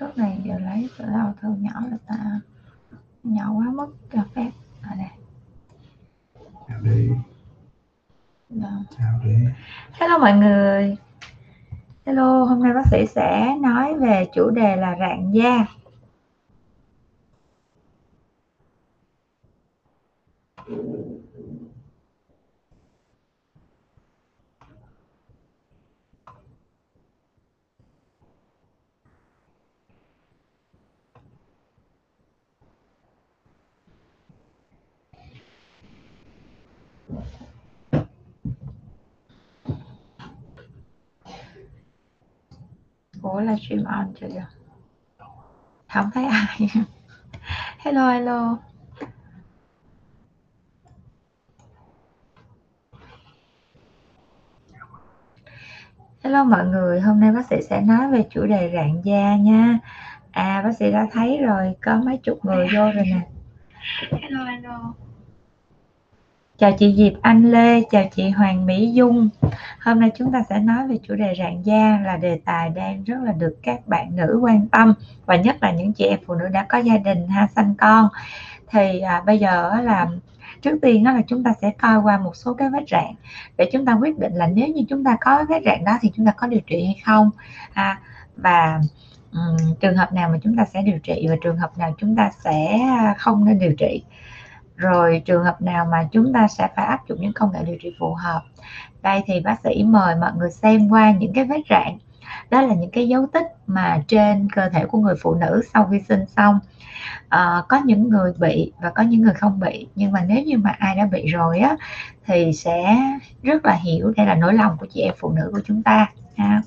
cước này giờ lấy từ thư nhỏ là ta nhỏ quá mất cho phép. Ở đây chào đi. Đó. chào đi. Hello mọi người. Hello hôm nay bác sĩ sẽ nói về chủ đề là rạn da Ủa livestream on chưa được. Không thấy ai. hello hello. Hello mọi người, hôm nay bác sĩ sẽ nói về chủ đề rạn da nha. À bác sĩ đã thấy rồi, có mấy chục người vô rồi nè. Hello hello. Chào chị Diệp Anh Lê, chào chị Hoàng Mỹ Dung. Hôm nay chúng ta sẽ nói về chủ đề rạn da là đề tài đang rất là được các bạn nữ quan tâm và nhất là những chị em phụ nữ đã có gia đình ha sanh con. Thì à, bây giờ là trước tiên đó là chúng ta sẽ coi qua một số cái vết rạn để chúng ta quyết định là nếu như chúng ta có vết rạn đó thì chúng ta có điều trị hay không ha. và um, trường hợp nào mà chúng ta sẽ điều trị và trường hợp nào chúng ta sẽ không nên điều trị rồi trường hợp nào mà chúng ta sẽ phải áp dụng những công nghệ điều trị phù hợp? Đây thì bác sĩ mời mọi người xem qua những cái vết rạn. Đó là những cái dấu tích mà trên cơ thể của người phụ nữ sau khi sinh xong. À, có những người bị và có những người không bị. Nhưng mà nếu như mà ai đã bị rồi á thì sẽ rất là hiểu đây là nỗi lòng của chị em phụ nữ của chúng ta ha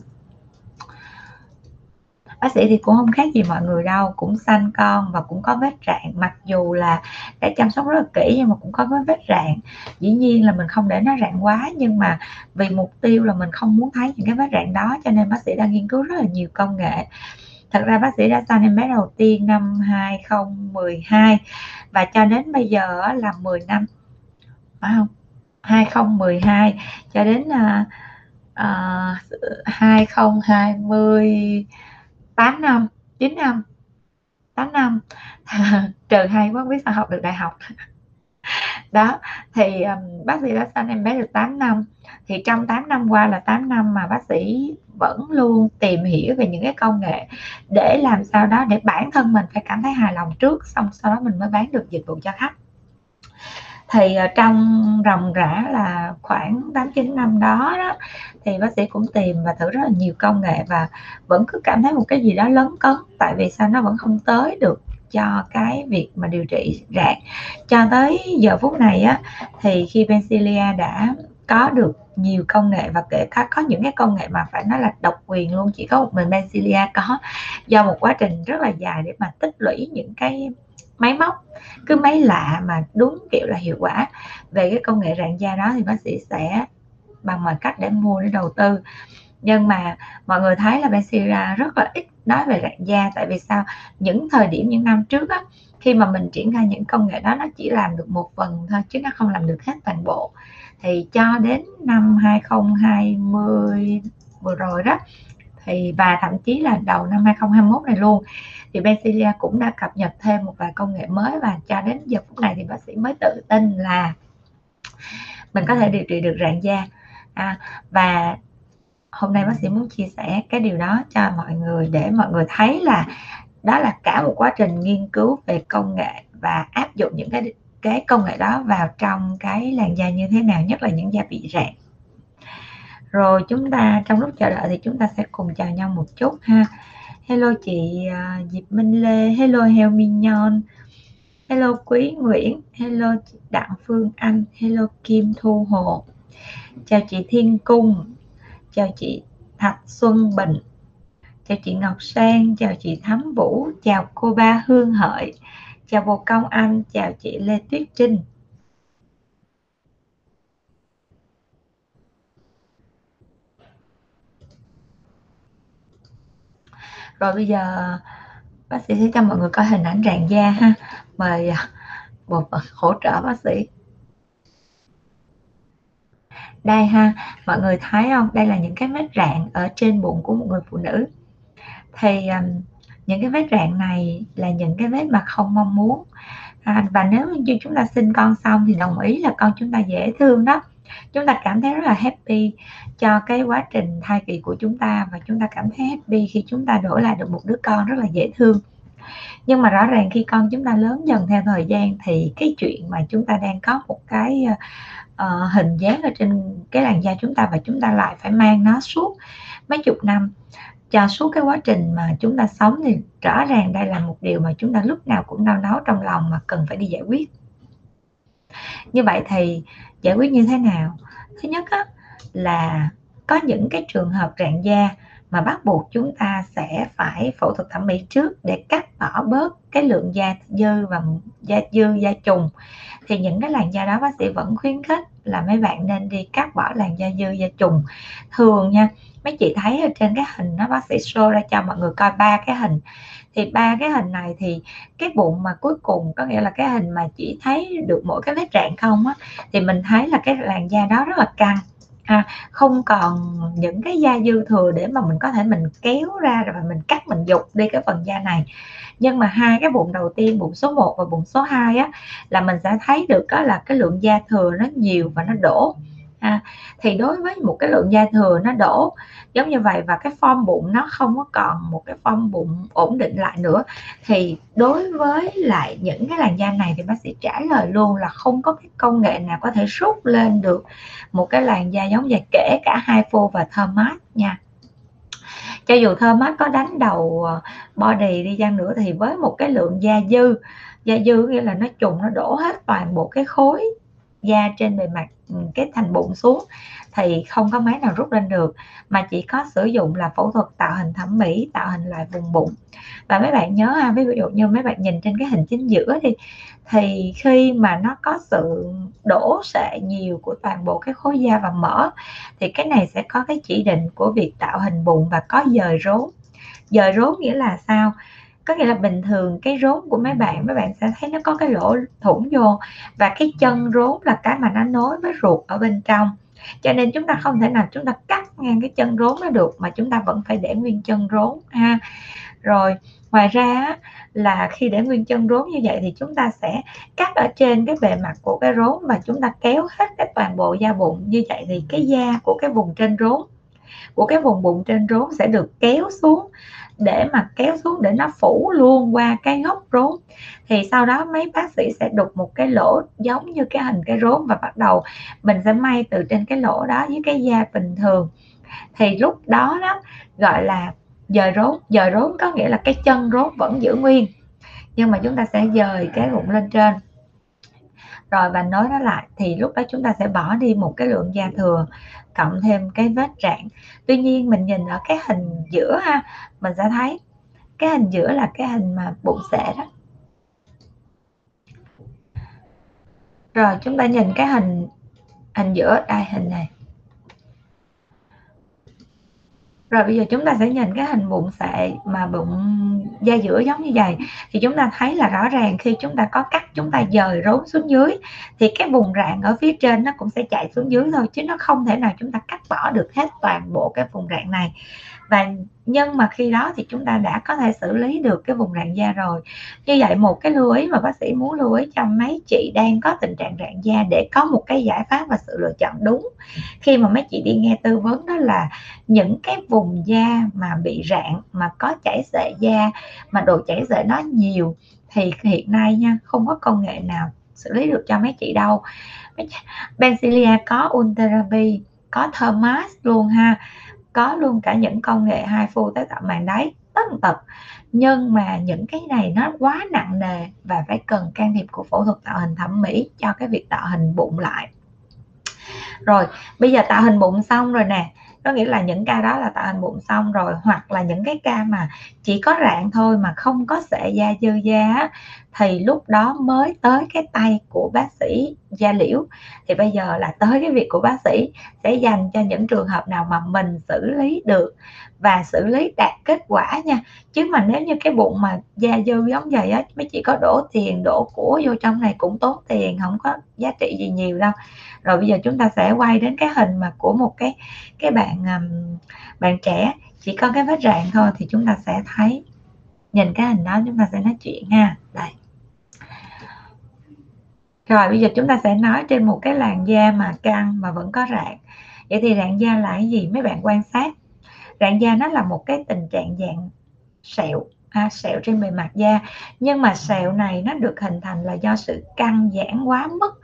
bác sĩ thì cũng không khác gì mọi người đâu cũng sanh con và cũng có vết rạn. Mặc dù là đã chăm sóc rất là kỹ nhưng mà cũng có vết rạn. Dĩ nhiên là mình không để nó rạn quá nhưng mà vì mục tiêu là mình không muốn thấy những cái vết rạn đó cho nên bác sĩ đang nghiên cứu rất là nhiều công nghệ. Thật ra bác sĩ đã sanh em bé đầu tiên năm 2012 và cho đến bây giờ là 10 năm phải không? 2012 cho đến uh, uh, 2020 8 năm 9 năm 8 năm. Trừ hay quá biết sao học được đại học. Đó thì um, bác sĩ đã sanh em bé được 8 năm? Thì trong 8 năm qua là 8 năm mà bác sĩ vẫn luôn tìm hiểu về những cái công nghệ để làm sao đó để bản thân mình phải cảm thấy hài lòng trước xong sau đó mình mới bán được dịch vụ cho khách thì ờ, trong ròng rã là khoảng 8 9 năm đó, đó thì bác sĩ cũng tìm và thử rất là nhiều công nghệ và vẫn cứ cảm thấy một cái gì đó lấn cấn tại vì sao nó vẫn không tới được cho cái việc mà điều trị rạn. Cho tới giờ phút này á thì khi Pencilia đã có được nhiều công nghệ và kể cả có những cái công nghệ mà phải nói là độc quyền luôn chỉ có một mình Pencilia có do một quá trình rất là dài để mà tích lũy những cái máy móc, cứ máy lạ mà đúng kiểu là hiệu quả. Về cái công nghệ rạn da đó thì bác sĩ sẽ bằng mọi cách để mua để đầu tư. Nhưng mà mọi người thấy là Bensira rất là ít nói về rạn da, tại vì sao? Những thời điểm, những năm trước á, khi mà mình triển khai những công nghệ đó, nó chỉ làm được một phần thôi, chứ nó không làm được hết toàn bộ. Thì cho đến năm 2020 vừa rồi đó thì và thậm chí là đầu năm 2021 này luôn. Thì Benzilia cũng đã cập nhật thêm một vài công nghệ mới và cho đến giờ phút này thì bác sĩ mới tự tin là mình có thể điều trị được rạn da. À, và hôm nay bác sĩ muốn chia sẻ cái điều đó cho mọi người để mọi người thấy là đó là cả một quá trình nghiên cứu về công nghệ và áp dụng những cái cái công nghệ đó vào trong cái làn da như thế nào nhất là những da bị rạn rồi chúng ta trong lúc chờ đợi thì chúng ta sẽ cùng chào nhau một chút ha. Hello chị uh, Diệp Minh Lê hello Heo Mignon hello Quý Nguyễn hello chị Đặng Phương Anh hello Kim Thu Hồ. Chào chị Thiên Cung chào chị Thạch Xuân Bình chào chị Ngọc Sang chào chị Thắm Vũ chào cô ba Hương Hợi chào bồ công anh chào chị Lê Tuyết Trinh. Rồi bây giờ bác sĩ sẽ cho mọi người coi hình ảnh rạn da ha. Mời à, bộ phận hỗ trợ bác sĩ. Đây ha mọi người thấy không? Đây là những cái vết rạn ở trên bụng của một người phụ nữ. Thì um, những cái vết rạn này là những cái vết mà không mong muốn. À, và nếu như chúng ta sinh con xong thì đồng ý là con chúng ta dễ thương đó chúng ta cảm thấy rất là happy cho cái quá trình thai kỳ của chúng ta và chúng ta cảm thấy happy khi chúng ta đổi lại được một đứa con rất là dễ thương. Nhưng mà rõ ràng khi con chúng ta lớn dần theo thời gian thì cái chuyện mà chúng ta đang có một cái uh, hình dáng ở trên cái làn da chúng ta và chúng ta lại phải mang nó suốt mấy chục năm cho suốt cái quá trình mà chúng ta sống thì rõ ràng đây là một điều mà chúng ta lúc nào cũng đau đáu trong lòng mà cần phải đi giải quyết. Như vậy thì giải quyết như thế nào? Thứ nhất á, là có những cái trường hợp rạn da mà bắt buộc chúng ta sẽ phải phẫu thuật thẩm mỹ trước để cắt bỏ bớt cái lượng da dư và da dư da trùng. Thì những cái làn da đó bác sĩ vẫn khuyến khích là mấy bạn nên đi cắt bỏ làn da dư da trùng. Thường nha mấy chị thấy ở trên cái hình nó bác sĩ show ra cho mọi người coi ba cái hình thì ba cái hình này thì cái bụng mà cuối cùng, có nghĩa là cái hình mà chỉ thấy được mỗi cái vết rạn không á, thì mình thấy là cái làn da đó rất là căng, ha. Không còn những cái da dư thừa để mà mình có thể mình kéo ra rồi mình cắt, mình dục đi cái phần da này. Nhưng mà hai cái bụng đầu tiên, bụng số 1 và bụng số 2 á, là mình sẽ thấy được đó là cái lượng da thừa nó nhiều và nó đổ ha thì đối với một cái lượng da thừa nó đổ giống như vậy và cái form bụng nó không có còn một cái form bụng ổn định lại nữa, thì đối với lại những cái làn da này thì bác sĩ trả lời luôn là không có cái công nghệ nào có thể rút lên được một cái làn da giống vậy, kể cả hai phô và thơm mát nha. Cho dù thơm mát có đánh đầu ờ, body đi chăng nữa thì với một cái lượng da dư da dư nghĩa là nó trùng, nó đổ hết toàn bộ cái khối da trên bề mặt ừ, cái thành bụng xuống thì không có máy nào rút lên được, mà chỉ có sử dụng là phẫu thuật tạo hình thẩm mỹ, tạo hình lại vùng bụng. Và mấy bạn nhớ ha, ví dụ như mấy bạn nhìn trên cái hình chính giữa thì thì khi mà nó có sự đổ sệ nhiều của toàn bộ cái khối da và mỡ, thì cái này sẽ có cái chỉ định của việc tạo hình bụng và có dời rốn. Dời rốn nghĩa là sao? Có nghĩa là bình thường cái rốn của mấy bạn mấy bạn sẽ thấy nó có cái lỗ thủng vô và cái chân rốn là cái mà nó nối với ruột ở bên trong. Cho nên chúng ta không thể nào chúng ta cắt ngang cái chân rốn nó được mà chúng ta vẫn phải để nguyên chân rốn, ha. Rồi, ngoài ra là khi để nguyên chân rốn như vậy thì chúng ta sẽ cắt ở trên cái bề mặt của cái rốn và chúng ta kéo hết cái toàn bộ da bụng. Như vậy thì cái da của cái vùng trên rốn, của cái vùng bụng trên rốn sẽ được kéo xuống để mà kéo xuống để nó phủ luôn qua cái gốc rốn. Thì sau đó mấy bác sĩ sẽ đục một cái lỗ giống như cái hình cái rốn và bắt đầu mình sẽ may từ trên cái lỗ đó với cái da bình thường. Thì lúc đó đó, gọi là dời rốn dời rốn có nghĩa là cái chân rốn vẫn giữ nguyên. Nhưng mà chúng ta sẽ dời cái bụng lên trên rồi và nối nó lại thì lúc đó chúng ta sẽ bỏ đi một cái lượng da thừa, cộng thêm cái vết rạn. Tuy nhiên mình nhìn ở cái hình giữa ha, mình sẽ thấy cái hình giữa là cái hình mà bụng xệ đó. Rồi chúng ta nhìn cái hình hình giữa, đây, hình này. Rồi bây giờ chúng ta sẽ nhìn cái hình bụng sệ mà bụng da giữa giống như vậy. Thì chúng ta thấy là rõ ràng khi chúng ta có cắt chúng ta dời rốn xuống dưới, thì cái vùng rạn ở phía trên nó cũng sẽ chạy xuống dưới thôi, chứ nó không thể nào chúng ta cắt bỏ được hết toàn bộ cái vùng rạn này và nhưng mà khi đó thì chúng ta đã có thể xử lý được cái vùng rạn da rồi. Như vậy một cái lưu ý mà bác sĩ muốn lưu ý cho mấy chị đang có tình trạng rạn da để có một cái giải pháp và sự lựa chọn đúng. Khi mà mấy chị đi nghe tư vấn đó là những cái vùng da mà bị rạn, mà có chảy xệ da, mà độ chảy xệ nó nhiều thì hiện nay nha, không có công nghệ nào xử lý được cho mấy chị đâu. Benzilia có Ultherapy, có Thermas luôn ha có luôn cả những công nghệ hai phu tái tạo màng đáy tất tật. Nhưng mà những cái này nó quá nặng nề và phải cần can thiệp của phẫu thuật tạo hình thẩm mỹ cho cái việc tạo hình bụng lại. Rồi, bây giờ tạo hình bụng xong rồi nè, có nghĩa là những ca đó là tạo hình bụng xong rồi, hoặc là những cái ca mà chỉ có rạn thôi mà không có sệ da dư da thì lúc đó mới tới cái tay của bác sĩ da liễu. Thì bây giờ là tới cái việc của bác sĩ sẽ dành cho những trường hợp nào mà mình xử lý được và xử lý đạt kết quả nha. Chứ mà nếu như cái bụng mà da dư giống vậy á, mấy chị có đổ tiền, đổ của vô trong này cũng tốn tiền, không có giá trị gì nhiều đâu. Rồi bây giờ chúng ta sẽ quay đến cái hình mà của một cái cái bạn bạn trẻ. Chỉ có cái vết rạn thôi thì chúng ta sẽ thấy, nhìn cái hình đó chúng ta sẽ nói chuyện ha. Đây rồi bây giờ chúng ta sẽ nói trên một cái làn da mà căng mà vẫn có rạn. Vậy thì rạn da là cái gì? Mấy bạn quan sát. Rạn da nó là một cái tình trạng dạng sẹo à, sẹo trên bề mặt da. Nhưng mà sẹo này nó được hình thành là do sự căng giãn quá mức.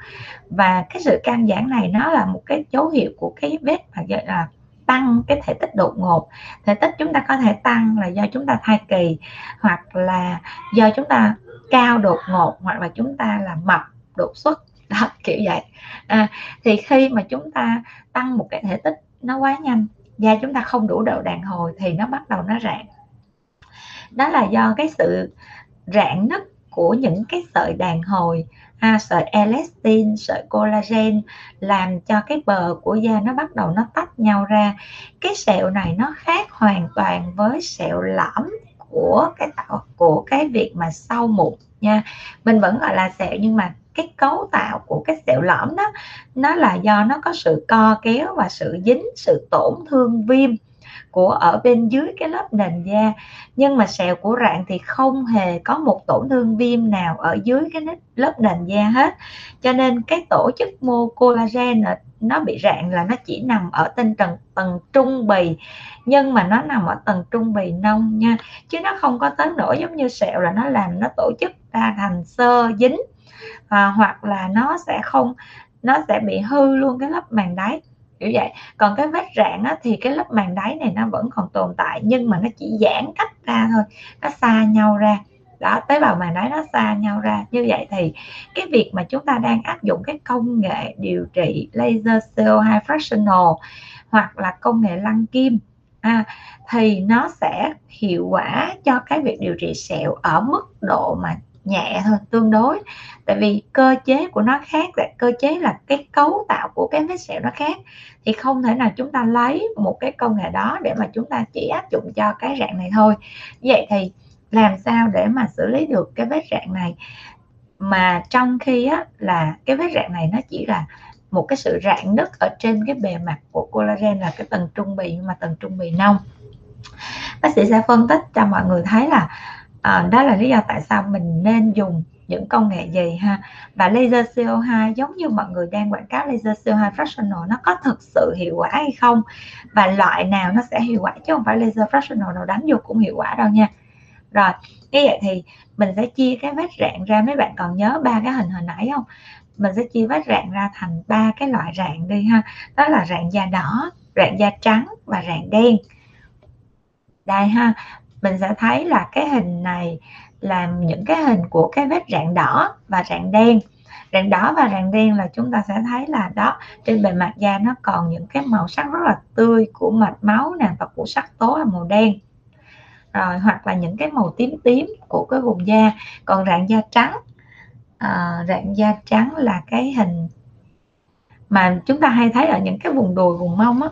Và cái sự căng giãn này nó là một cái dấu hiệu của cái vết mà gọi là tăng cái thể tích đột ngột. Thể tích chúng ta có thể tăng là do chúng ta thai kỳ hoặc là do chúng ta cao đột ngột hoặc là chúng ta là mập đột xuất. Đó kiểu vậy. À, thì khi mà chúng ta tăng một cái thể tích nó quá nhanh da chúng ta không đủ độ đàn hồi thì nó bắt đầu nó rạn. Đó là do cái sự rạn nứt của những cái sợi đàn hồi à, sợi elastin sợi collagen làm cho cái bờ của da nó bắt đầu nó tách nhau ra. Cái sẹo này nó khác hoàn toàn với sẹo lõm của cái tạo của cái việc mà sau mụn nha. Mình vẫn gọi là sẹo nhưng mà cái cấu tạo của cái sẹo lõm đó, nó là do nó có sự co kéo và sự dính, sự tổn thương viêm của ở bên dưới cái lớp nền da. Nhưng mà sẹo của rạn thì không hề có một tổn thương viêm nào ở dưới cái lớp nền da hết. Cho nên cái tổ chức mô collagen nó bị rạn là nó chỉ nằm ở tinh trần, tầng trung bì. Nhưng mà nó nằm ở tầng trung bì nông nha, chứ nó không có tới nổi giống như sẹo là nó làm nó tổ chức ra thành sơ dính à, hoặc là nó sẽ không nó sẽ bị hư luôn cái lớp màng đáy kiểu vậy. Còn cái vết rạn á, thì cái lớp màng đáy này nó vẫn còn tồn tại nhưng mà nó chỉ giãn cách ra thôi nó xa nhau ra. Đó tế bào màng đáy nó xa nhau ra. Như vậy thì cái việc mà chúng ta đang áp dụng cái công nghệ điều trị laser CO2 fractional hoặc là công nghệ lăn kim à, thì nó sẽ hiệu quả cho cái việc điều trị sẹo ở mức độ mà nhẹ thôi tương đối. Tại vì cơ chế của nó khác cơ chế là cái cấu tạo của cái vết sẹo nó khác. Thì không thể nào chúng ta lấy một cái công nghệ đó để mà chúng ta chỉ áp dụng cho cái rạn này thôi. Vậy thì làm sao để mà xử lý được cái vết rạn này? Mà trong khi á, là cái vết rạn này nó chỉ là một cái sự rạn nứt ở trên cái bề mặt của collagen là cái tầng trung bì nhưng mà tầng trung bì nông. Bác sĩ sẽ phân tích cho mọi người thấy là à, đó là lý do tại sao mình nên dùng những công nghệ gì ha? Và laser CO2 giống như mọi người đang quảng cáo laser CO2 fractional nó có thực sự hiệu quả hay không? Và loại nào nó sẽ hiệu quả chứ không phải laser fractional nào đánh vô cũng hiệu quả đâu nha. Rồi như vậy thì mình sẽ chia cái vết rạn ra. Mấy bạn còn nhớ ba cái hình hồi nãy không? Mình sẽ chia vết rạn ra thành ba cái loại rạn đi ha. Đó là rạn da đỏ rạn da trắng và rạn đen. Đây ha mình sẽ thấy là cái hình này là những cái hình của cái vết rạn đỏ và rạn đen. Rạn đỏ và rạn đen là chúng ta sẽ thấy là đó trên bề mặt da nó còn những cái màu sắc rất là tươi của mạch máu nè và của sắc tố là màu đen. Rồi hoặc là những cái màu tím tím của cái vùng da. Còn rạn da trắng à, rạn da trắng là cái hình mà chúng ta hay thấy ở những cái vùng đùi vùng mông á.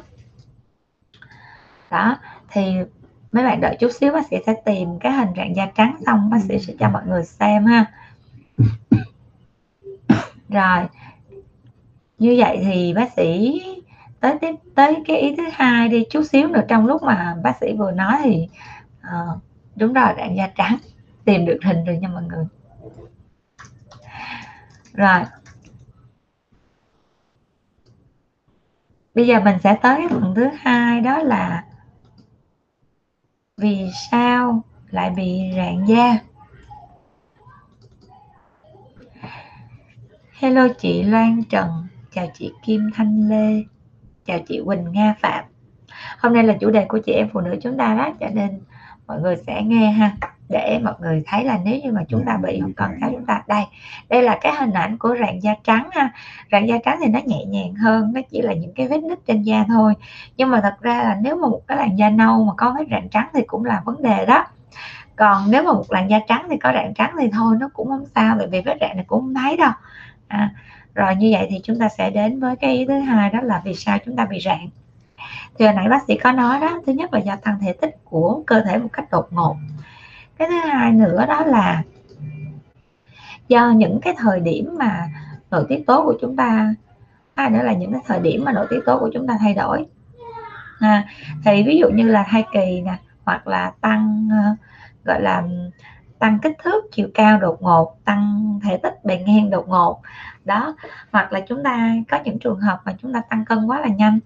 Đó thì mấy bạn đợi chút xíu bác sĩ sẽ tìm cái hình rạn da trắng xong bác sĩ sẽ cho mọi người xem ha. Rồi như vậy thì bác sĩ tới tiếp tới cái ý thứ hai đi chút xíu nữa. Trong lúc mà bác sĩ vừa nói thì uh, đúng rồi rạng da trắng tìm được hình rồi nha mọi người. Rồi. Bây giờ mình sẽ tới cái phần thứ hai đó là vì sao lại bị rạn da? Hello chị Loan Trần, chào chị Kim Thanh Lê, chào chị Quỳnh Nga Phạm. Hôm nay là chủ đề của chị em phụ nữ chúng ta đó, cho nên mọi người sẽ nghe ha để mọi người thấy là nếu như mà chúng ta bị hoặc còn cái chúng ta đây đây là cái hình ảnh của rạn da trắng ha. Rạn da trắng thì nó nhẹ nhàng hơn nó chỉ là những cái vết nứt trên da thôi. Nhưng mà thật ra là nếu mà một cái làn da nâu mà có vết rạn trắng thì cũng là vấn đề đó. Còn nếu mà một làn da trắng thì có rạn trắng thì thôi nó cũng không sao bởi vì vết rạn này cũng không thấy đâu. À, rồi như vậy thì chúng ta sẽ đến với cái ý thứ hai đó là vì sao chúng ta bị rạn. Thì hồi nãy bác sĩ có nói đó thứ nhất là do tăng thể tích của cơ thể một cách đột ngột cái thứ hai nữa đó là do những cái thời điểm mà nội tiết tố của chúng ta hai nữa là những cái thời điểm mà nội tiết tố của chúng ta thay đổi? À, thì ví dụ như là thai kỳ nè hoặc là tăng ờ, gọi là tăng kích thước chiều cao đột ngột tăng thể tích bề ngang đột ngột. Đó hoặc là chúng ta có những trường hợp mà chúng ta tăng cân quá là nhanh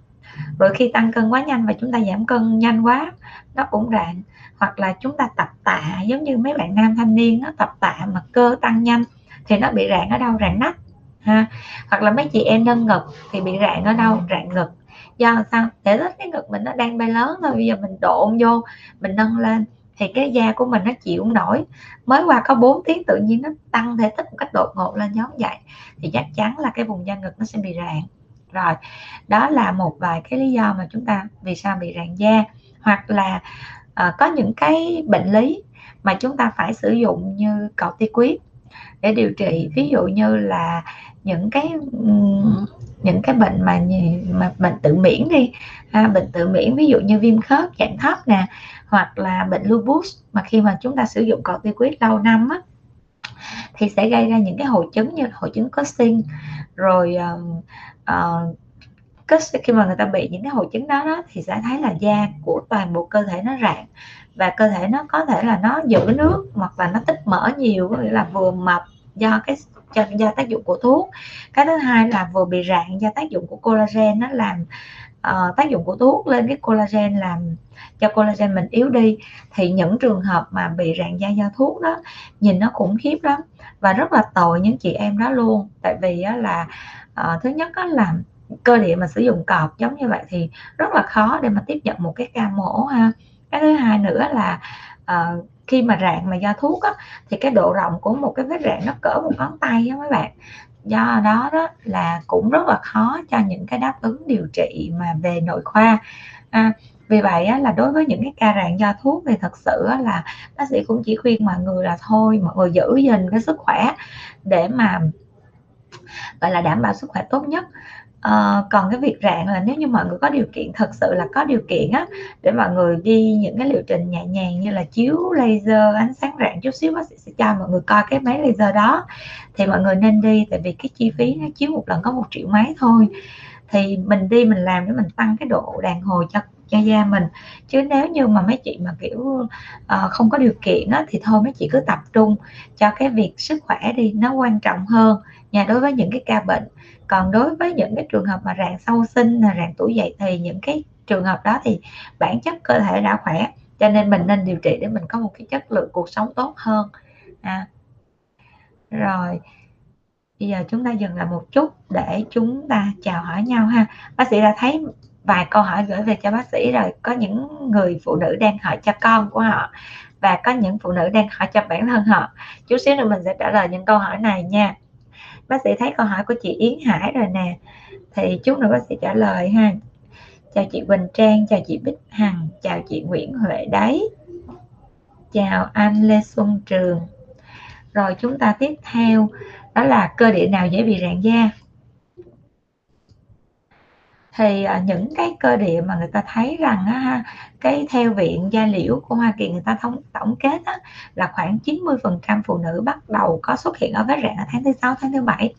rồi khi tăng cân quá nhanh và chúng ta giảm cân nhanh quá, nó cũng rạn. Hoặc là chúng ta tập tạ, giống như mấy bạn nam thanh niên nó tập tạ mà cơ tăng nhanh thì nó bị rạn ở đâu? Rạn nách, ha. Hoặc là mấy chị em nâng ngực thì bị rạn ở đâu? Rạn ngực. Do sao? Để tích cái ngực mình nó đang bay lớn thôi, bây giờ mình độn vô, mình nâng lên thì cái da của mình nó chịu nổi. Mới qua có 4 tiếng tự nhiên nó tăng thể tích một cách đột ngột lên, giống vậy. Thì chắc chắn là cái vùng da ngực nó sẽ bị rạn rồi đó là một vài cái lý do mà chúng ta vì sao bị rạn da hoặc là uh, có những cái bệnh lý mà chúng ta phải sử dụng như cầu ti quyết để điều trị. Ví dụ như là những cái những cái bệnh mà mà bệnh tự miễn đi ha, bệnh tự miễn ví dụ như viêm khớp dạng thấp nè hoặc là bệnh lupus mà khi mà chúng ta sử dụng corticoid lâu năm á, thì sẽ gây ra những cái hội chứng như hội chứng Cushing rồi uh, uh, khi mà người ta bị những cái hội chứng đó đó thì sẽ thấy là da của toàn bộ cơ thể nó rạn và cơ thể nó có thể là nó giữ nước hoặc là nó tích mỡ nhiều có nghĩa là vừa mập do cái do, do tác dụng của thuốc. Cái thứ hai là vừa bị rạn do tác dụng của collagen nó làm uh, tác dụng của thuốc lên cái collagen làm cho collagen mình yếu đi. Thì những trường hợp mà bị rạn da do thuốc đó nhìn nó khủng khiếp lắm và rất là tội những chị em đó luôn. Tại vì á, là uh, thứ nhất á, là cơ địa mà sử dụng cọp giống như vậy thì rất là khó để mà tiếp nhận một cái ca mổ ha. Cái thứ hai nữa là uh, khi mà rạn mà do thuốc á, thì cái độ rộng của một cái vết rạn nó cỡ một ngón tay á mấy bạn do đó đó là cũng rất là khó cho những cái đáp ứng điều trị mà về nội khoa. À, vì vậy á, là đối với những cái ca rạn do thuốc thì thật sự á, là bác sĩ cũng chỉ khuyên mọi người là thôi mọi người giữ gìn cái sức khỏe để mà gọi là đảm bảo sức khỏe tốt nhất. À, còn cái việc rạn là nếu như mọi người có điều kiện thật sự là có điều kiện á để mọi người đi những cái liệu trình nhẹ nhàng như là chiếu laser ánh sáng rạng chút xíu bác sĩ sẽ cho mọi người coi cái máy laser đó. Thì mọi người nên đi tại vì cái chi phí nó chiếu một lần có một triệu mấy thôi. Thì mình đi mình làm để mình tăng cái độ đàn hồi cho cho da mình. Chứ nếu như mà mấy chị mà kiểu uh, không có điều kiện á, thì thôi mấy chị cứ tập trung cho cái việc sức khỏe đi nó quan trọng hơn nha đối với những cái ca bệnh còn đối với những cái trường hợp mà rạn sau sinh là rạn tuổi dậy thì những cái trường hợp đó thì bản chất cơ thể đã khỏe, cho nên mình nên điều trị để mình có một cái chất lượng cuộc sống tốt hơn. À. rồi, bây giờ chúng ta dừng lại một chút để chúng ta chào hỏi nhau ha. Bác sĩ đã thấy vài câu hỏi gửi về cho bác sĩ rồi. Có những người phụ nữ đang hỏi cho con của họ và có những phụ nữ đang hỏi cho bản thân họ. Chút xíu nữa mình sẽ trả lời những câu hỏi này nha bác sĩ thấy câu hỏi của chị Yến Hải rồi nè. Thì chút nữa bác sĩ trả lời ha. Chào chị Quỳnh Trang, chào chị Bích Hằng, chào chị Nguyễn Huệ đấy chào anh Lê Xuân Trường. Rồi chúng ta tiếp theo, đó là cơ địa nào dễ bị rạn da? Thì à, những cái cơ địa mà người ta thấy rằng á, ha, cái theo viện da liễu của Hoa Kỳ người ta thống tổng kết á, là khoảng 90% phụ nữ bắt đầu có xuất hiện ở vết rạn ở tháng thứ sáu tháng thứ bảy.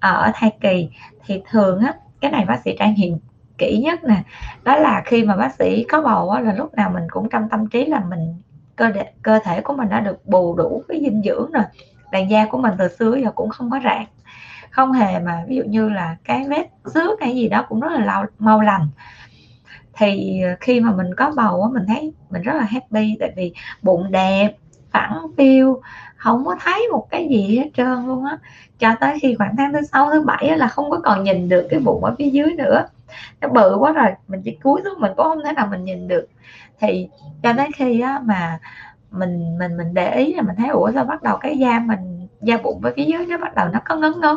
Ờ, ở thai kỳ thì thường á cái này bác sĩ trang hiện kỹ nhất nè đó là khi mà bác sĩ có bầu á, là lúc nào mình cũng trong tâm trí là mình cơ địa, cơ thể của mình đã được bù đủ cái dinh dưỡng rồi làn da của mình từ xưa giờ cũng không có rạn không hề mà ví dụ như là cái vết xước hay gì đó cũng rất là lâu, mau lành. Thì ờ, khi mà mình có bầu mình thấy mình rất là happy tại vì bụng đẹp phẳng phiu không có thấy một cái gì hết trơn luôn á. Cho tới khi khoảng tháng thứ sáu thứ bảy là không có còn nhìn được cái bụng ở phía dưới nữa. Nó bự quá rồi mình chỉ cúi xuống mình cũng không thể nào mình nhìn được. Thì cho tới khi á, mà mình mình mình để ý là mình thấy ủa sao bắt đầu cái da mình da bụng với phía dưới nó bắt đầu nó có ngấn ngấn?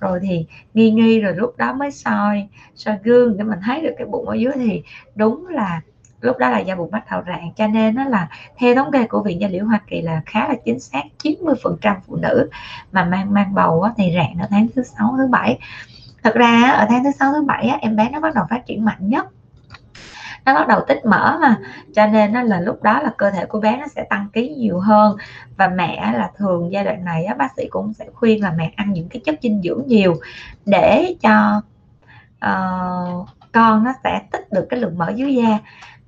Rồi thì nghi nghi rồi lúc đó mới soi soi gương để mình thấy được cái bụng ở dưới thì đúng là lúc đó là da bụng bắt đầu rạn. Cho nên nó là theo thống kê của viện da liễu Hoa Kỳ là khá là chính xác 90 phần trăm phụ nữ mà mang mang bầu thì rạn ở tháng thứ sáu, thứ bảy. Thật ra ở tháng thứ sáu, thứ bảy em bé nó bắt đầu phát triển mạnh nhất nó bắt đầu tích mỡ mà. Cho nên nó là lúc đó là cơ thể của bé nó sẽ tăng ký nhiều hơn. Và mẹ là thường giai đoạn này á, bác sĩ cũng sẽ khuyên là mẹ ăn những cái chất dinh dưỡng nhiều để cho uh, con nó sẽ tích được cái lượng mỡ dưới da.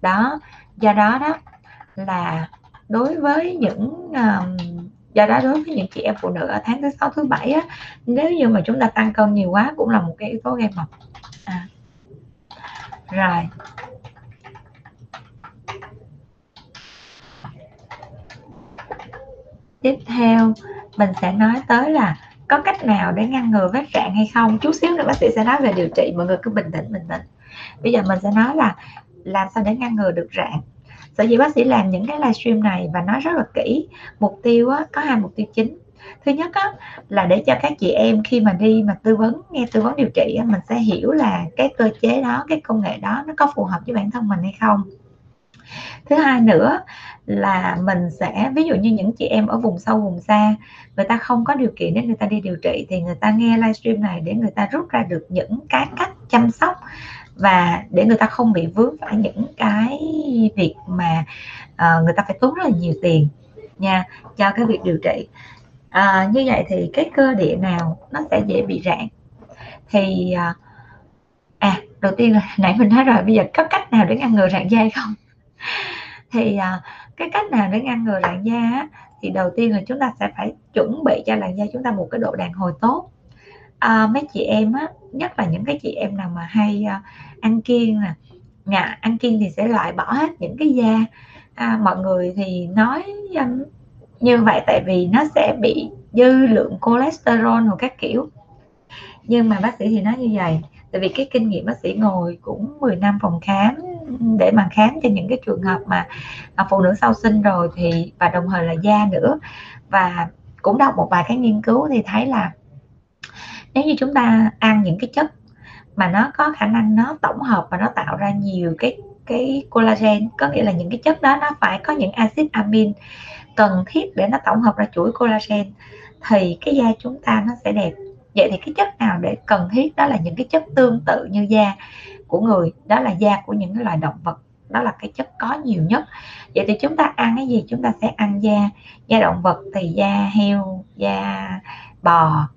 Đó do đó đó là đối với những um, do đó đối với những chị em phụ nữ ở tháng thứ sáu thứ bảy á, nếu như mà chúng ta tăng cân nhiều quá cũng là một cái yếu tố gây mập. À. rồi. Tiếp theo mình sẽ nói tới là có cách nào để ngăn ngừa vết rạn hay không? Chút xíu nữa bác sĩ sẽ nói về điều trị mọi người cứ bình tĩnh bình tĩnh. Bây giờ mình sẽ nói là làm sao để ngăn ngừa được rạn. Sở dĩ bác sĩ làm những cái livestream này và nói rất là kỹ mục tiêu á, có hai mục tiêu chính. Thứ nhất á, là để cho các chị em khi mà đi mà tư vấn nghe tư vấn điều trị á, mình sẽ hiểu là cái cơ chế đó cái công nghệ đó nó có phù hợp với bản thân mình hay không. Thứ hai nữa là mình sẽ ví dụ như những chị em ở vùng sâu vùng xa người ta không có điều kiện để người ta đi điều trị thì người ta nghe livestream này để người ta rút ra được những cái cách chăm sóc và để người ta không bị vướng phải những cái việc mà uh, người ta phải tốn rất là nhiều tiền nha cho cái việc điều trị. À, như vậy thì cái cơ địa nào nó sẽ dễ bị rạn? Thì uh, à đầu tiên là nãy mình nói rồi bây giờ có cách nào để ngăn ngừa rạn dây không? Thì à, cái cách nào để ngăn ngừa rạn da á, thì đầu tiên là chúng ta sẽ phải chuẩn bị cho làn da chúng ta một cái độ đàn hồi tốt. À, mấy chị em á nhất là những cái chị em nào mà hay à, ăn kiêng nè nhà ăn kiêng thì sẽ loại bỏ hết những cái da. À, mọi người thì nói um, như vậy tại vì nó sẽ bị dư lượng cholesterol hoặc các kiểu. Nhưng mà bác sĩ thì nói như vậy tại vì cái kinh nghiệm bác sĩ ngồi cũng 10 năm phòng khám để mà khám cho những cái trường hợp mà à, phụ nữ sau sinh rồi thì, và đồng thời là da nữa. Và cũng đọc một vài cái nghiên cứu thì thấy là nếu như chúng ta ăn những cái chất mà nó có khả năng nó tổng hợp và nó tạo ra nhiều cái cái collagen, có nghĩa là những cái chất đó nó phải có những axit amin cần thiết để nó tổng hợp ra chuỗi collagen, thì cái da chúng ta nó sẽ đẹp vậy thì cái chất nào để cần thiết? Đó là những cái chất tương tự như da của người, đó là da của những cái loài động vật, đó là cái chất có nhiều nhất. Vậy thì chúng ta ăn cái gì? Chúng ta sẽ ăn da da động vật thì da heo, da bò,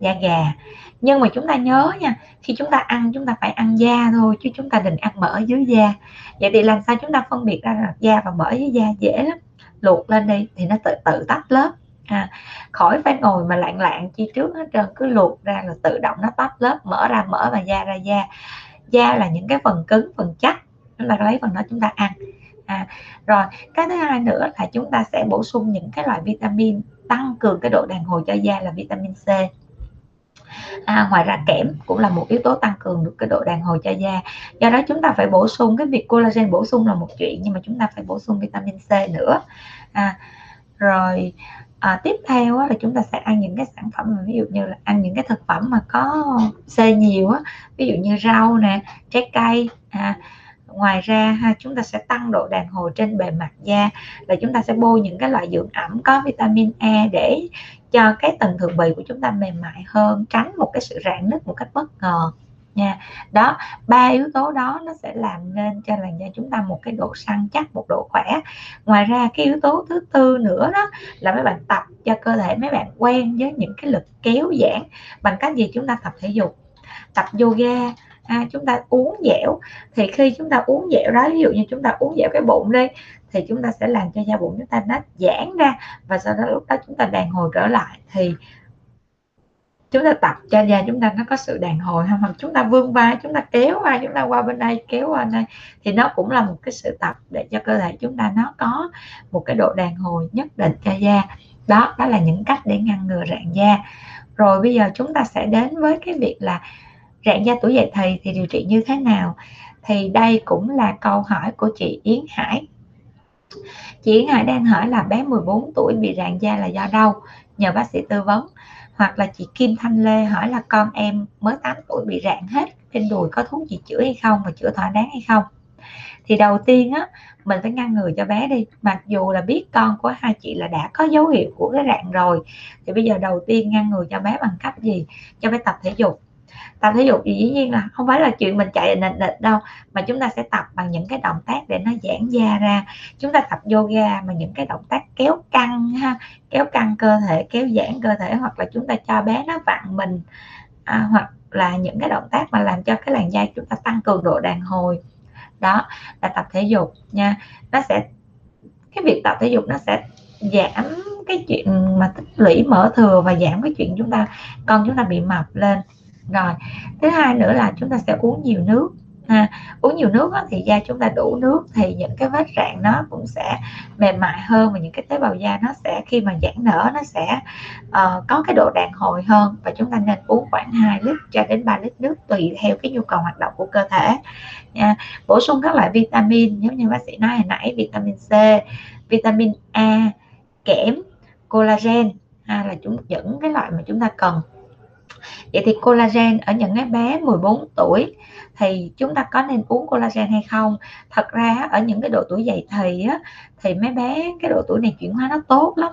da gà. Nhưng mà chúng ta nhớ nha, khi chúng ta ăn, chúng ta phải ăn da thôi, chứ chúng ta đừng ăn mỡ dưới da. Vậy thì làm sao chúng ta phân biệt ra là da và mỡ dưới da dễ lắm? Luộc lên đi, thì nó tự tự tách lớp à, khỏi phải ngồi mà lạng lạng chi trước hết trơn cứ luộc ra là tự động nó tách lớp mở ra mỡ và da ra da. Da là những cái phần cứng phần chắc chúng ta lấy phần đó chúng ta ăn. À, rồi cái thứ hai nữa là chúng ta sẽ bổ sung những cái loại vitamin tăng cường cái độ đàn hồi cho da là vitamin C. À, ngoài ra kẽm cũng là một yếu tố tăng cường được cái độ đàn hồi cho da. Do đó chúng ta phải bổ sung cái việc collagen bổ sung là một chuyện nhưng mà chúng ta phải bổ sung vitamin C nữa. À, rồi à, tiếp theo á, là chúng ta sẽ ăn những cái sản phẩm ví dụ như là ăn những cái thực phẩm mà có C nhiều á, ví dụ như rau nè trái cây à, ngoài ra ha chúng ta sẽ tăng độ đàn hồi trên bề mặt da là chúng ta sẽ bôi những cái loại dưỡng ẩm có vitamin E để cho cái tầng thượng bì của chúng ta mềm mại hơn tránh một cái sự rạn nứt một cách bất ngờ nha. Đó ba yếu tố đó nó sẽ làm nên cho làn da chúng ta một cái độ săn chắc một độ khỏe. Ngoài ra cái yếu tố thứ tư nữa đó là mấy bạn tập cho cơ thể mấy bạn quen với những cái lực kéo giãn bằng cách gì chúng ta tập thể dục. Tập yoga à, chúng ta uống dẻo. Thì khi chúng ta uống dẻo đó ví dụ như chúng ta uống dẻo cái bụng đi thì chúng ta sẽ làm cho da bụng chúng ta nó giãn ra và sau đó lúc đó chúng ta đàn hồi trở lại. Thì chúng ta tập cho da chúng ta nó có sự đàn hồi không hoặc chúng ta vươn vai, chúng ta kéo vai, chúng ta qua bên đây, kéo qua bên đây. Thì nó cũng là một cái sự tập để cho cơ thể chúng ta nó có một cái độ đàn hồi nhất định cho da. Đó đó là những cách để ngăn ngừa rạn da. Rồi bây giờ chúng ta sẽ đến với cái việc là rạn da tuổi dậy thì thì điều trị như thế nào? Thì đây cũng là câu hỏi của chị Yến Hải. Chị Yến Hải đang hỏi là bé 14 tuổi bị rạn da là do đâu? Nhờ bác sĩ tư vấn hoặc là chị Kim Thanh Lê hỏi là con em mới 8 tuổi bị rạn hết, trên đùi có thuốc gì chữa hay không và chữa thỏa đáng hay không? Thì đầu tiên á, mình phải ngăn ngừa cho bé đi. Mặc dù là biết con của hai chị là đã có dấu hiệu của cái rạn rồi, thì bây giờ đầu tiên ngăn ngừa cho bé bằng cách gì? Cho bé tập thể dục tập thể dục thì dĩ nhiên là không phải là chuyện mình chạy nịch nịch đâu mà chúng ta sẽ tập bằng những cái động tác để nó giãn da ra. Chúng ta tập yoga mà những cái động tác kéo căng ha kéo căng cơ thể kéo giãn cơ thể hoặc là chúng ta cho bé nó vặn mình à, hoặc là những cái động tác mà làm cho cái làn da chúng ta tăng cường độ đàn hồi. Đó là tập thể dục nha. Nó sẽ cái việc tập thể dục nó sẽ giảm cái chuyện mà tích lũy mỡ thừa và giảm cái chuyện chúng ta con chúng ta bị mập lên rồi thứ hai nữa là chúng ta sẽ uống nhiều nước ha. Uống nhiều nước đó, thì da chúng ta đủ nước thì những cái vết rạn nó cũng sẽ mềm mại hơn và những cái tế bào da nó sẽ khi mà giãn nở nó sẽ uh, có cái độ đàn hồi hơn và chúng ta nên uống khoảng 2 lít cho đến 3 lít nước tùy theo cái nhu cầu hoạt động của cơ thể nha. Bổ sung các loại vitamin giống như bác sĩ nói hồi nãy vitamin C vitamin A kẽm collagen ha. Là chúng những cái loại mà chúng ta cần vậy thì collagen ở những cái bé 14 tuổi thì chúng ta có nên uống collagen hay không? Thật ra ở những cái độ tuổi dậy thì á, thì mấy bé cái độ tuổi này chuyển hóa nó tốt lắm.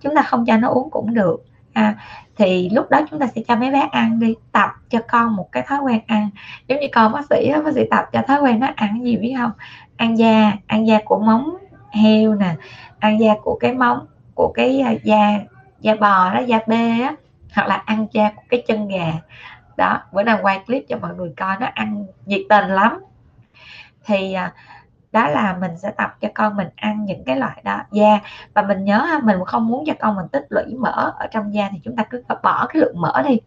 Chúng ta không cho nó uống cũng được. À, thì lúc đó chúng ta sẽ cho mấy bé ăn đi tập cho con một cái thói quen ăn. Giống như con bác sĩ bác sĩ tập cho thói quen nó ăn gì biết không? Ăn da ăn da của móng heo nè ăn da của cái móng của cái à, da da bò đó da bê á hoặc là ăn da của cái chân gà. Đó, bữa nào quay clip cho mọi người coi, nó ăn nhiệt tình lắm. Thì à, đó là mình sẽ tập cho con mình ăn những cái loại đó, da. Và mình nhớ mình không muốn cho con mình tích lũy mỡ ở trong da thì chúng ta cứ bỏ cái lượng mỡ đi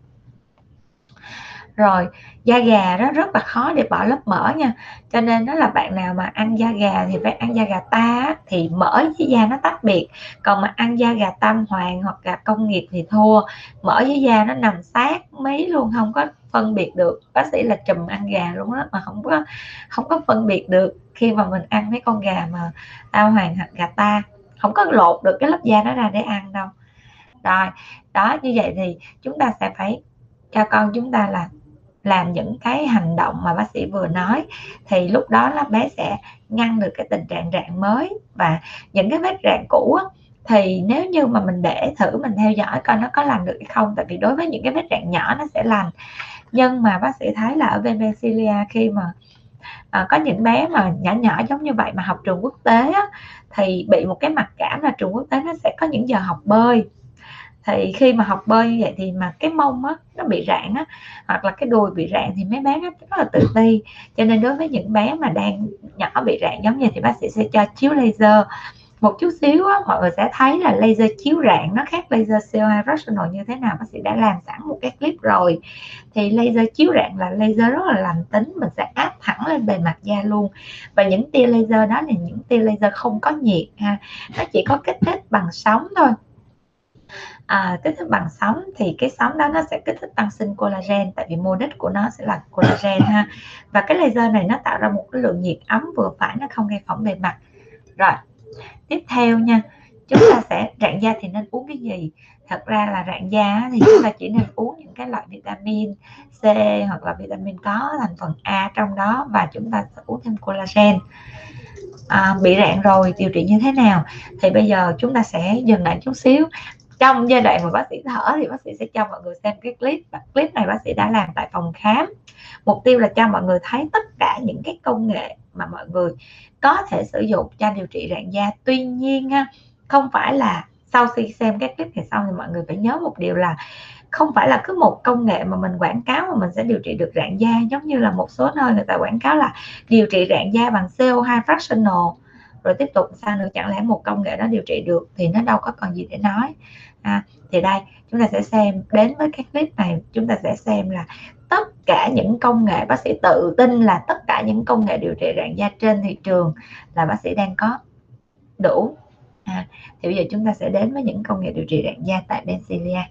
rồi, da gà đó rất là khó để bỏ lớp mỡ nha. Cho nên đó là bạn nào mà ăn da gà thì phải ăn da gà ta thì mỡ với da nó tách biệt. Còn mà ăn da gà tam hoàng hoặc gà công nghiệp thì thua. Mỡ với da nó nằm sát mấy luôn, không có phân biệt được. Bác sĩ là chùm ăn gà luôn đó, mà không có không có phân biệt được khi mà mình ăn mấy con gà mà tam hoàng hoặc gà ta. Không có lột được cái lớp da nó ra để ăn đâu. Rồi, đó, như vậy thì chúng ta sẽ phải cho con chúng ta là làm những cái hành động mà bác sĩ vừa nói thì lúc đó là bé sẽ ngăn được cái tình trạng rạn mới. Và những cái vết rạn cũ á, thì nếu như mà mình để thử mình theo dõi coi nó có làm được hay không tại vì đối với những cái vết rạn nhỏ nó sẽ lành. Nhưng mà bác sĩ thấy là ở bên Pennsylvania khi mà à, có những bé mà nhỏ nhỏ giống như vậy mà học trường quốc tế á, thì bị một cái mặc cảm là trường quốc tế nó sẽ có những giờ học bơi thì khi mà học bơi như vậy thì mà cái mông á nó bị rạn á hoặc là cái đùi bị rạn thì mấy bé nó rất là tự ti. Cho nên đối với những bé mà đang nhỏ bị rạn giống như thì bác sĩ sẽ cho chiếu laser. Một chút xíu á, mọi người sẽ thấy là laser chiếu rạn nó khác laser CO2 fractional như thế nào bác sĩ đã làm sẵn một cái clip rồi. Thì laser chiếu rạn là laser rất là lành tính mình sẽ áp thẳng lên bề mặt da luôn. Và những tia laser đó là những tia laser không có nhiệt ha nó chỉ có kích thích bằng sóng thôi à, kích thích bằng sóng thì cái sóng đó nó sẽ kích thích tăng sinh collagen tại vì mô đích của nó sẽ là collagen ha. Và cái laser này nó tạo ra một cái lượng nhiệt ấm vừa phải nó không gây phỏng bề mặt. Rồi tiếp theo nha chúng ta sẽ rạn da thì nên uống cái gì? Thật ra là rạn da thì chúng ta chỉ nên uống những cái loại vitamin C hoặc là vitamin có thành phần A trong đó và chúng ta sẽ uống thêm collagen. À, bị rạn rồi điều trị như thế nào? Thì bây giờ chúng ta sẽ dừng lại chút xíu trong giai đoạn mà bác sĩ thở thì bác sĩ sẽ cho mọi người xem cái clip và clip này bác sĩ đã làm tại phòng khám. Mục tiêu là cho mọi người thấy tất cả những cái công nghệ mà mọi người có thể sử dụng cho điều trị rạn da. Tuy nhiên không phải là sau khi xem các clip này xong thì mọi người phải nhớ một điều là không phải là cứ một công nghệ mà mình quảng cáo mà mình sẽ điều trị được rạn da. Giống như là một số nơi người ta quảng cáo là điều trị rạn da bằng CO2 fractional rồi tiếp tục sao nữa? Chẳng lẽ một công nghệ đó điều trị được thì nó đâu có còn gì để nói? À, thì đây chúng ta sẽ xem đến với cái clip này chúng ta sẽ xem là tất cả những công nghệ bác sĩ tự tin là tất cả những công nghệ điều trị rạn da trên thị trường là bác sĩ đang có đủ. À, thì bây giờ chúng ta sẽ đến với những công nghệ điều trị rạn da tại Benzilia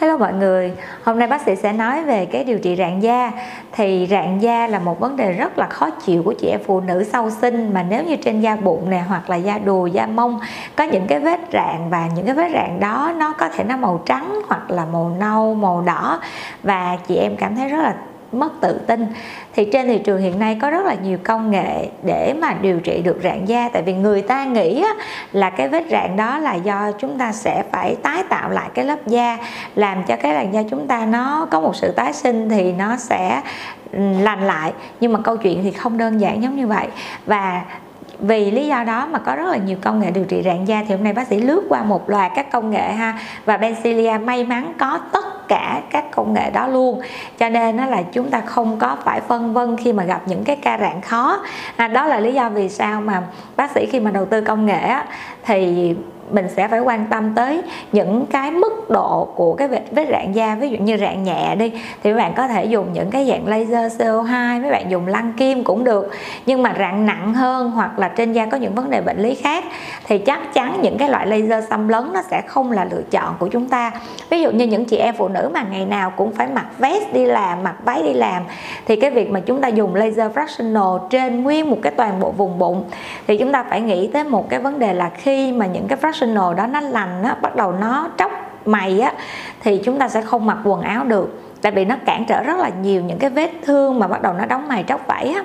Hello mọi người, hôm nay bác sĩ sẽ nói về cái điều trị rạn da. Thì rạn da là một vấn đề rất là khó chịu của chị em phụ nữ sau sinh Mà nếu như trên da bụng nè hoặc là da đùi, da mông Có những cái vết rạn và những cái vết rạn đó nó có thể nó màu trắng hoặc là màu nâu, màu đỏ. Và chị em cảm thấy rất là mất tự tin. Thì trên thị trường hiện nay có rất là nhiều công nghệ để mà điều trị được rạn da. Tại vì người ta nghĩ là cái vết rạn đó là do chúng ta sẽ phải tái tạo lại cái lớp da, làm cho cái làn da chúng ta nó có một sự tái sinh thì nó sẽ ừ, lành lại. Nhưng mà câu chuyện thì không đơn giản giống như vậy. Và vì lý do đó mà có rất là nhiều công nghệ điều trị rạn da thì hôm nay bác sĩ lướt qua một loạt các công nghệ ha. Và Bencilia may mắn có tất cả các công nghệ đó luôn. Cho nên nó là chúng ta không có phải phân vân khi mà gặp những cái ca rạn khó. À, đó là lý do vì sao mà bác sĩ khi mà đầu tư công nghệ á, thì mình sẽ phải quan tâm tới những cái mức độ của cái vết, vết rạn da. Ví dụ như rạn nhẹ đi thì các bạn có thể dùng những cái dạng laser CO2 mấy bạn dùng lăn kim cũng được. Nhưng mà rạn nặng hơn hoặc là trên da có những vấn đề bệnh lý khác thì chắc chắn những cái loại laser xâm lấn nó sẽ không là lựa chọn của chúng ta. Ví dụ như những chị em phụ nữ mà ngày nào cũng phải mặc vest đi làm mặc váy đi làm thì cái việc mà chúng ta dùng laser fractional trên nguyên một cái toàn bộ vùng bụng thì chúng ta phải nghĩ tới một cái vấn đề là khi mà những cái fractional emotional đó, nó lành á, bắt đầu nó tróc mày á, thì chúng ta sẽ không mặc quần áo được. Tại vì nó cản trở rất là nhiều những cái vết thương mà bắt đầu nó đóng mày tróc vảy á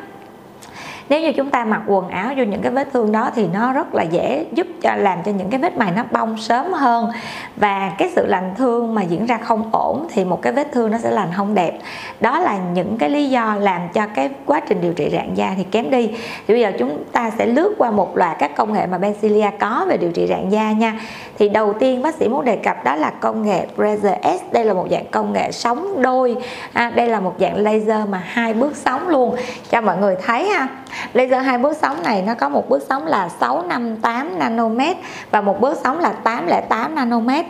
nếu như chúng ta mặc quần áo vô những cái vết thương đó thì nó rất là dễ giúp cho làm cho những cái vết mày nó bong sớm hơn. Và cái sự lành thương mà diễn ra không ổn thì một cái vết thương nó sẽ lành không đẹp. Đó là những cái lý do làm cho cái quá trình điều trị rạn da thì kém đi. Thì bây giờ chúng ta sẽ lướt qua một loạt các công nghệ mà Bencilia có về điều trị rạn da nha. Thì đầu tiên bác sĩ muốn đề cập đó là công nghệ Laser S. Đây là một dạng công nghệ sóng đôi. À, đây là một dạng laser mà hai bước sóng luôn. Cho mọi người thấy ha laser hai bước sóng này nó có một bước sóng là 658 nanomet và một bước sóng là 808 nanomet.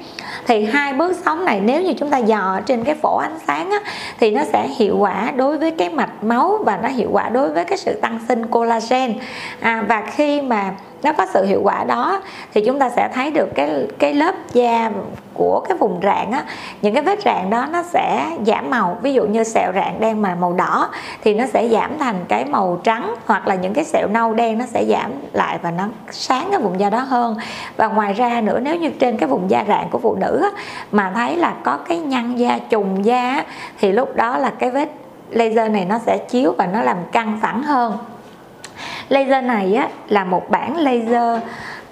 Thì hai bước sóng này nếu như chúng ta dò trên cái phổ ánh sáng á, thì nó sẽ hiệu quả đối với cái mạch máu và nó hiệu quả đối với cái sự tăng sinh collagen. À, và khi mà nó có sự hiệu quả đó thì chúng ta sẽ thấy được cái cái lớp da của cái vùng rạn á. Những cái vết rạn đó nó sẽ giảm màu. Ví dụ như sẹo rạn đen mà màu đỏ thì nó sẽ giảm thành cái màu trắng hoặc là những cái sẹo nâu đen nó sẽ giảm lại và nó sáng cái vùng da đó hơn. Và ngoài ra nữa nếu như trên cái vùng da rạn của phụ nữ á, mà thấy là có cái nhăn da trùng da á, thì lúc đó là cái vết laser này nó sẽ chiếu và nó làm căng phẳng hơn laser này á, là một bản laser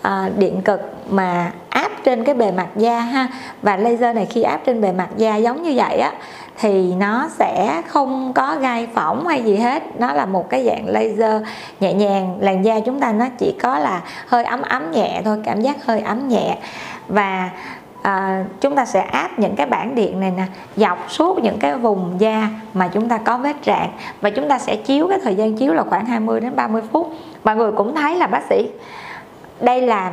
à, điện cực mà áp trên cái bề mặt da ha. Và laser này khi áp trên bề mặt da giống như vậy á thì nó sẽ không có gai phỏng hay gì hết. Nó là một cái dạng laser nhẹ nhàng. Làn da chúng ta nó chỉ có là hơi ấm ấm nhẹ thôi cảm giác hơi ấm nhẹ. Và à, chúng ta sẽ áp những cái bảng điện này nè dọc suốt những cái vùng da mà chúng ta có vết rạn. Và chúng ta sẽ chiếu cái thời gian chiếu là khoảng 20 đến 30 phút. Mọi người cũng thấy là bác sĩ đây là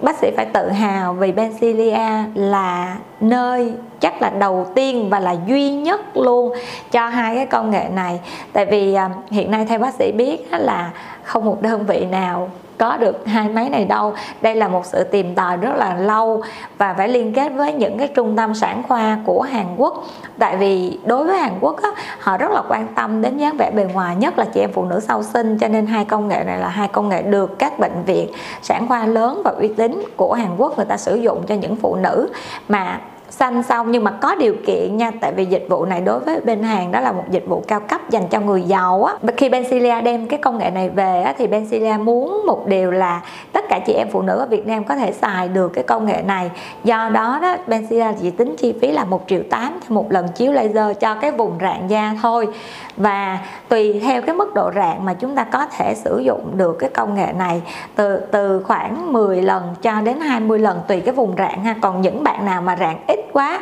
bác sĩ phải tự hào vì Benzilia là nơi chắc là đầu tiên và là duy nhất luôn cho hai cái công nghệ này. Tại vì à, hiện nay theo bác sĩ biết là không một đơn vị nào có được hai máy này đâu. Đây là một sự tìm tòi rất là lâu và phải liên kết với những cái trung tâm sản khoa của Hàn Quốc. Tại vì đối với Hàn Quốc á, họ rất là quan tâm đến dáng vẻ bề ngoài nhất là chị em phụ nữ sau sinh cho nên hai công nghệ này là hai công nghệ được các bệnh viện sản khoa lớn và uy tín của Hàn Quốc người ta sử dụng cho những phụ nữ. Mà xanh xong. Nhưng mà có điều kiện nha tại vì dịch vụ này đối với bên hàng đó là một dịch vụ cao cấp dành cho người giàu á. Khi Bencilia đem cái công nghệ này về á, thì Bencilia muốn một điều là tất cả chị em phụ nữ ở Việt Nam có thể xài được cái công nghệ này. Do đó đó Bencilia chỉ tính chi phí là một triệu tám một lần chiếu laser cho cái vùng rạn da thôi. Và tùy theo cái mức độ rạn mà chúng ta có thể sử dụng được cái công nghệ này từ từ khoảng 10 lần cho đến 20 lần tùy cái vùng rạn ha. Còn những bạn nào mà rạn ít quá.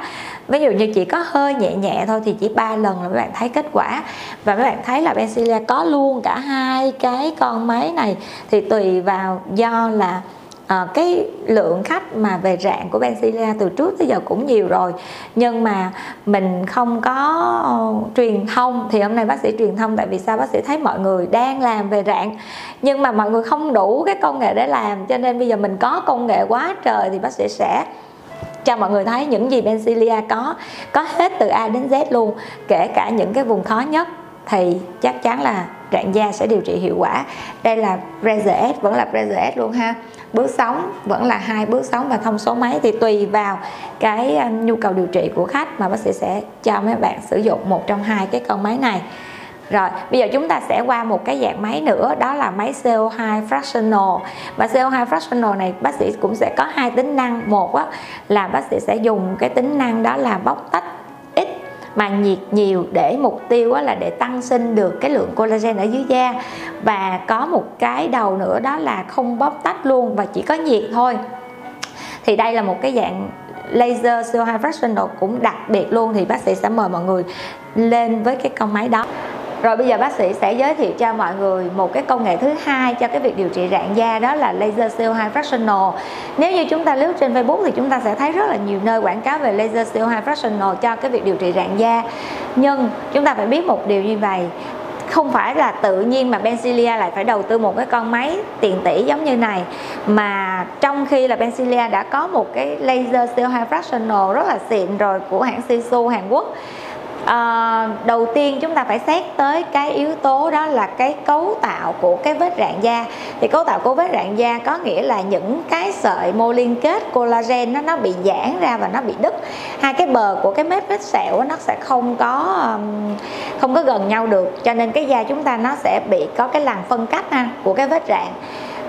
Ví dụ như chỉ có hơi nhẹ nhẹ thôi thì chỉ ba lần là các bạn thấy kết quả. Và các bạn thấy là Benzilla có luôn cả hai cái con máy này. Thì tùy vào do là à, cái lượng khách mà về rạng của Benzilla từ trước tới giờ cũng nhiều rồi. Nhưng mà mình không có uh, truyền thông. Thì hôm nay bác sĩ truyền thông tại vì sao? Bác sĩ thấy mọi người đang làm về rạng nhưng mà mọi người không đủ cái công nghệ để làm. Cho nên bây giờ mình có công nghệ quá trời thì bác sĩ sẽ cho mọi người thấy những gì Bencilia có có hết từ A đến Z luôn, kể cả những cái vùng khó nhất, thì chắc chắn là rạn da sẽ điều trị hiệu quả. Đây là Razor S vẫn là Razor S luôn ha. Bước sóng vẫn là hai bước sóng và thông số máy, thì tùy vào cái um, nhu cầu điều trị của khách mà bác sĩ sẽ cho mấy bạn sử dụng một trong hai cái con máy này rồi bây giờ chúng ta sẽ qua một cái dạng máy nữa đó là máy CO2 fractional. Và CO2 fractional này bác sĩ cũng sẽ có hai tính năng. Một á, là bác sĩ sẽ dùng cái tính năng đó là bóc tách ít mà nhiệt nhiều để mục tiêu là để tăng sinh được cái lượng collagen ở dưới da. Và có một cái đầu nữa đó là không bóc tách luôn và chỉ có nhiệt thôi. Thì đây là một cái dạng laser CO2 fractional cũng đặc biệt luôn thì bác sĩ sẽ mời mọi người lên với cái con máy đó rồi bây giờ bác sĩ sẽ giới thiệu cho mọi người một cái công nghệ thứ hai cho cái việc điều trị rạn da đó là laser CO2 fractional. Nếu như chúng ta lướt trên Facebook thì chúng ta sẽ thấy rất là nhiều nơi quảng cáo về laser CO2 fractional cho cái việc điều trị rạn da. Nhưng chúng ta phải biết một điều như vậy, không phải là tự nhiên mà Benzilia lại phải đầu tư một cái con máy tiền tỷ giống như này mà trong khi là Benzilia đã có một cái laser CO2 fractional rất là xịn rồi của hãng Sisu Hàn Quốc à, đầu tiên chúng ta phải xét tới cái yếu tố đó là cái cấu tạo của cái vết rạn da. Thì cấu tạo của vết rạn da có nghĩa là những cái sợi mô liên kết collagen nó nó bị giãn ra và nó bị đứt. Hai cái bờ của cái mép vết sẹo nó sẽ không có không có gần nhau được. Cho nên cái da chúng ta nó sẽ bị có cái làn phân cách ha, của cái vết rạn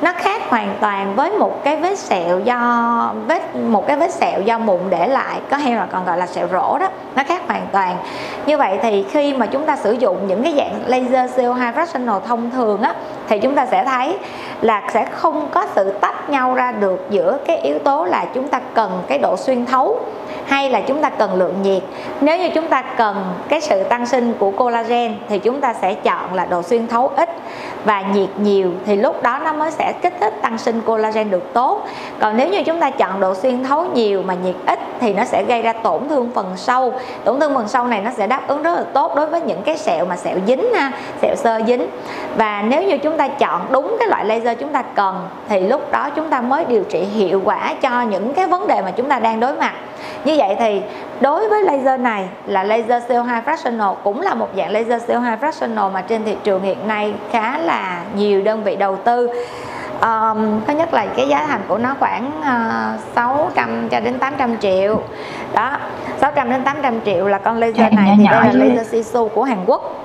nó khác hoàn toàn với một cái vết sẹo do, vết, một cái vết sẹo do mụn để lại, có hay là còn gọi là sẹo rỗ đó. Nó khác hoàn toàn. Như vậy thì khi mà chúng ta sử dụng những cái dạng laser CO2 fractional thông thường á, thì chúng ta sẽ thấy là sẽ không có sự tách nhau ra được giữa cái yếu tố là chúng ta cần cái độ xuyên thấu hay là chúng ta cần lượng nhiệt. Nếu như chúng ta cần cái sự tăng sinh của collagen thì chúng ta sẽ chọn là độ xuyên thấu ít và nhiệt nhiều thì lúc đó nó mới sẽ kích thích tăng sinh collagen được tốt. Còn nếu như chúng ta chọn độ xuyên thấu nhiều mà nhiệt ít thì nó sẽ gây ra tổn thương phần sâu tổn thương phần sâu này nó sẽ đáp ứng rất là tốt đối với những cái sẹo mà sẹo dính ha, sẹo sơ dính. Và nếu như chúng ta chọn đúng cái loại laser chúng ta cần, thì lúc đó chúng ta mới điều trị hiệu quả cho những cái vấn đề mà chúng ta đang đối mặt. Như vậy thì đối với laser này là laser CO2 fractional cũng là một dạng laser CO2 fractional mà trên thị trường hiện nay khá là nhiều đơn vị đầu tư um, thứ nhất là cái giá thành của nó khoảng uh, 600 cho đến 800 triệu. Đó 600 đến 800 triệu là con laser này thì đây là laser Sisu của Hàn Quốc.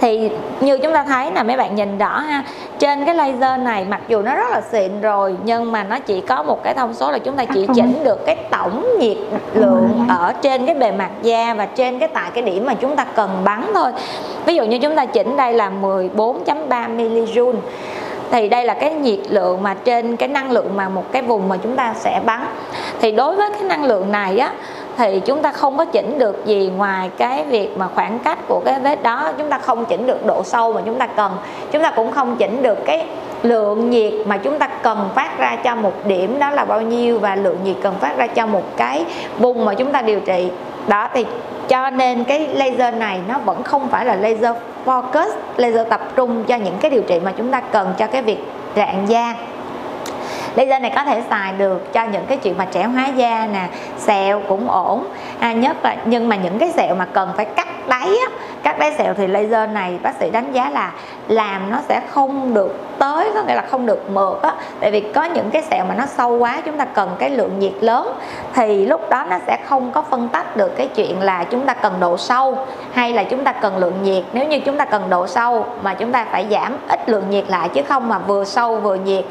Thì như chúng ta thấy là mấy bạn nhìn rõ ha trên cái laser này mặc dù nó rất là xịn rồi nhưng mà nó chỉ có một cái thông số là chúng ta chỉ chỉnh được cái tổng nhiệt lượng ở trên cái bề mặt da và trên cái tại cái điểm mà chúng ta cần bắn thôi. Ví dụ như chúng ta chỉnh đây là 14.3 mJ thì đây là cái nhiệt lượng mà trên cái năng lượng mà một cái vùng mà chúng ta sẽ bắn. Thì đối với cái năng lượng này á thì chúng ta không có chỉnh được gì ngoài cái việc mà khoảng cách của cái vết đó. Chúng ta không chỉnh được độ sâu mà chúng ta cần. Chúng ta cũng không chỉnh được cái lượng nhiệt mà chúng ta cần phát ra cho một điểm đó là bao nhiêu và lượng nhiệt cần phát ra cho một cái vùng mà chúng ta điều trị. Đó, thì cho nên cái laser này nó vẫn không phải là laser focus, laser tập trung cho những cái điều trị mà chúng ta cần cho cái việc rạng da laser này có thể xài được cho những cái chuyện mà trẻ hóa da nè sẹo cũng ổn. À, nhất là nhưng mà những cái sẹo mà cần phải cắt đáy á, cắt đáy sẹo thì laser này bác sĩ đánh giá là làm nó sẽ không được tới có nghĩa là không được mượt á. Tại vì có những cái sẹo mà nó sâu quá chúng ta cần cái lượng nhiệt lớn thì lúc đó nó sẽ không có phân tách được cái chuyện là chúng ta cần độ sâu hay là chúng ta cần lượng nhiệt. Nếu như chúng ta cần độ sâu mà chúng ta phải giảm ít lượng nhiệt lại chứ không mà vừa sâu vừa nhiệt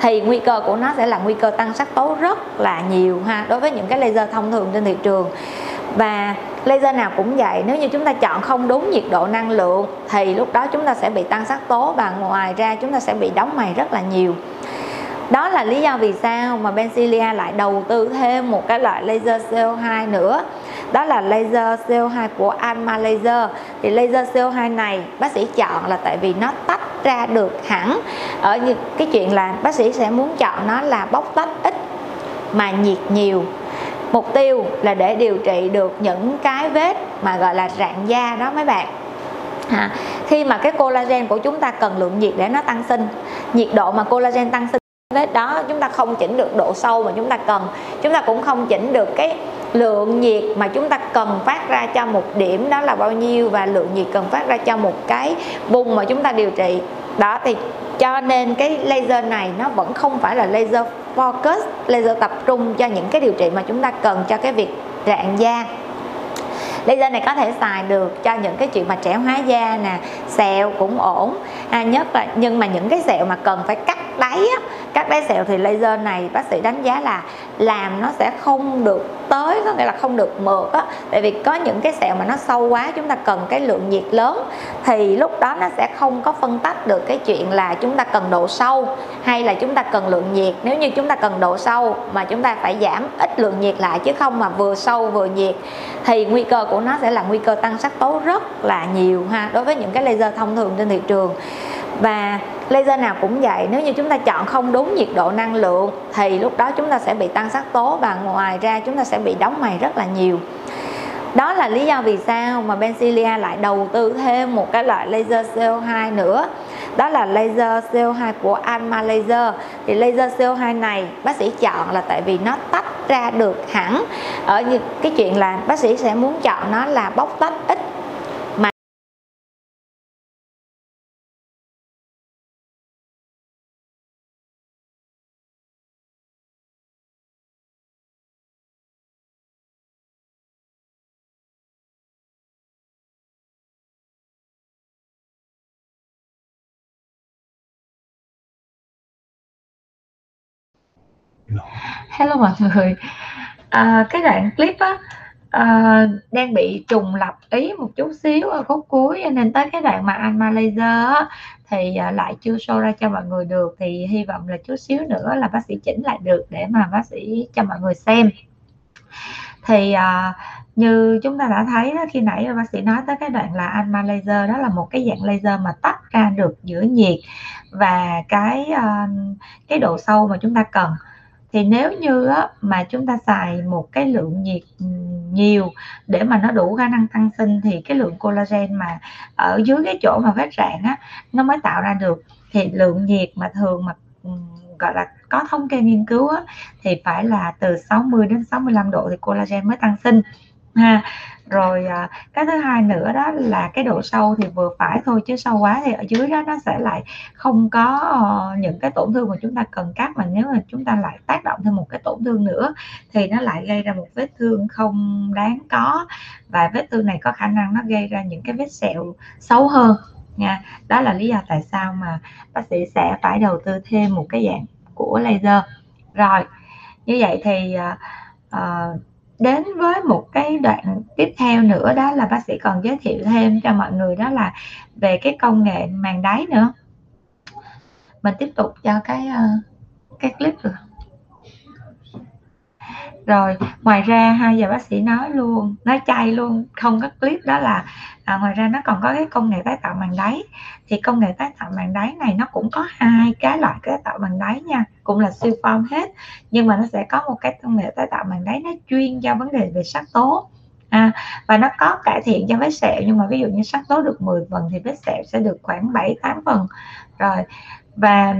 thì nguy cơ của nó sẽ là nguy cơ tăng sắc tố rất là nhiều ha, đối với những cái laser thông thường trên thị trường. Và laser nào cũng vậy, nếu như chúng ta chọn không đúng nhiệt độ năng lượng thì lúc đó chúng ta sẽ bị tăng sắc tố và ngoài ra chúng ta sẽ bị đóng mày rất là nhiều. Đó là lý do vì sao mà Benzilia lại đầu tư thêm một cái loại laser CO2 nữa đó là laser CO2 của Alma Laser. Thì laser CO2 này bác sĩ chọn là tại vì nó tách ra được hẳn. Ở những cái chuyện là bác sĩ sẽ muốn chọn nó là bóc tách ít mà nhiệt nhiều. Mục tiêu là để điều trị được những cái vết mà gọi là rạn da đó mấy bạn. À, khi mà cái collagen của chúng ta cần lượng nhiệt để nó tăng sinh nhiệt độ mà collagen tăng sinh vết đó chúng ta không chỉnh được độ sâu mà chúng ta cần. Chúng ta cũng không chỉnh được cái lượng nhiệt mà chúng ta cần phát ra cho một điểm đó là bao nhiêu và lượng nhiệt cần phát ra cho một cái vùng mà chúng ta điều trị. Đó thì cho nên cái laser này nó vẫn không phải là laser focus laser tập trung cho những cái điều trị mà chúng ta cần cho cái việc rạn da. Laser này có thể xài được cho những cái chuyện mà trẻ hóa da nè sẹo cũng ổn. À, nhất là nhưng mà những cái sẹo mà cần phải cắt đáy á, các đáy sẹo thì laser này bác sĩ đánh giá là làm nó sẽ không được tới, có nghĩa là không được mượt á. Tại vì có những cái sẹo mà nó sâu quá, chúng ta cần cái lượng nhiệt lớn, thì lúc đó nó sẽ không có phân tách được cái chuyện là chúng ta cần độ sâu hay là chúng ta cần lượng nhiệt. Nếu như chúng ta cần độ sâu mà chúng ta phải giảm ít lượng nhiệt lại, chứ không mà vừa sâu vừa nhiệt, thì nguy cơ của nó sẽ là nguy cơ tăng sắc tố rất là nhiều ha, đối với những cái laser thông thường trên thị trường. Và laser nào cũng vậy, nếu như chúng ta chọn không đúng nhiệt độ năng lượng, thì lúc đó chúng ta sẽ bị tăng sắc tố và ngoài ra chúng ta sẽ bị đóng mày rất là nhiều. Đó là lý do vì sao mà Benzilia lại đầu tư thêm một cái loại laser CO2 nữa. Đó là laser CO2 của Alma Laser. Thì laser CO2 này bác sĩ chọn là tại vì nó tách ra được hẳn. Ở cái chuyện là bác sĩ sẽ muốn chọn nó là bóc tách ít Hello mọi người. À, cái đoạn clip á à, đang bị trùng lập ý một chút xíu ở khúc cuối nên tới cái đoạn mà anh Laser á, thì à, lại chưa show ra cho mọi người được thì hy vọng là chút xíu nữa là bác sĩ chỉnh lại được để mà bác sĩ cho mọi người xem. Thì à, như chúng ta đã thấy đó khi nãy bác sĩ nói tới cái đoạn là Alma Laser đó là một cái dạng laser mà tách ra được giữa nhiệt và cái à, cái độ sâu mà chúng ta cần thì nếu như á, mà chúng ta xài một cái lượng nhiệt ừ, nhiều để mà nó đủ khả năng tăng sinh thì cái lượng collagen mà ở dưới cái chỗ mà vết rạn á nó mới tạo ra được. Thì lượng nhiệt mà thường mà ừ, gọi là có thống kê nghiên cứu á, thì phải là từ 60 đến 65 độ thì collagen mới tăng sinh ha. Rồi à, cái thứ hai nữa đó là cái độ sâu thì vừa phải thôi chứ sâu quá thì ở dưới đó nó sẽ lại không có uh, những cái tổn thương mà chúng ta cần cắt. Mà nếu mà chúng ta lại tác động thêm một cái tổn thương nữa thì nó lại gây ra một vết thương không đáng có. Và vết thương này có khả năng nó gây ra những cái vết sẹo xấu hơn nha. Đó là lý do tại sao mà bác sĩ sẽ phải đầu tư thêm một cái dạng của laser. Rồi như vậy thì uh, uh, đến với một cái đoạn tiếp theo nữa đó là bác sĩ còn giới thiệu thêm cho mọi người đó là về cái công nghệ màng đáy nữa. Mình tiếp tục cho cái ờ, cái clip được rồi ngoài ra hai giờ bác sĩ nói luôn nói chay luôn không có clip đó là à, ngoài ra nó còn có cái công nghệ tái tạo màng đáy. Thì công nghệ tái tạo màng đáy này nó cũng có hai cái loại tái tạo màng đáy nha cũng là siêu form hết nhưng mà nó sẽ có một cái công nghệ tái tạo màng đáy nó chuyên cho vấn đề về sắc tố à, và nó có cải thiện cho vết sẹo nhưng mà ví dụ như sắc tố được 10 phần thì vết sẹo sẽ được khoảng 7 8 phần. Rồi và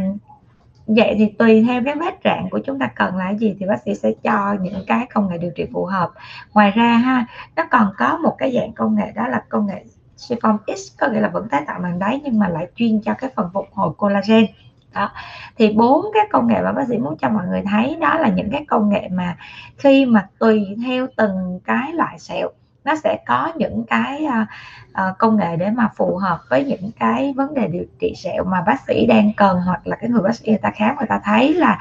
vậy thì tùy theo cái vết rạn của chúng ta cần là gì thì bác sĩ sẽ cho những cái công nghệ điều trị phù hợp. Ngoài ra ha, nó còn có một cái dạng công nghệ đó là công nghệ siphon X, có nghĩa là vẫn tái tạo màng đáy nhưng mà lại chuyên cho cái phần phục hồi collagen. Đó, thì bốn cái công nghệ mà bác sĩ muốn cho mọi người thấy đó là những cái công nghệ mà khi mà tùy theo từng cái loại sẹo nó sẽ có những cái uh, công nghệ để mà phù hợp với những cái vấn đề điều trị sẹo mà bác sĩ đang cần hoặc là cái người bác sĩ người ta khám người ta thấy là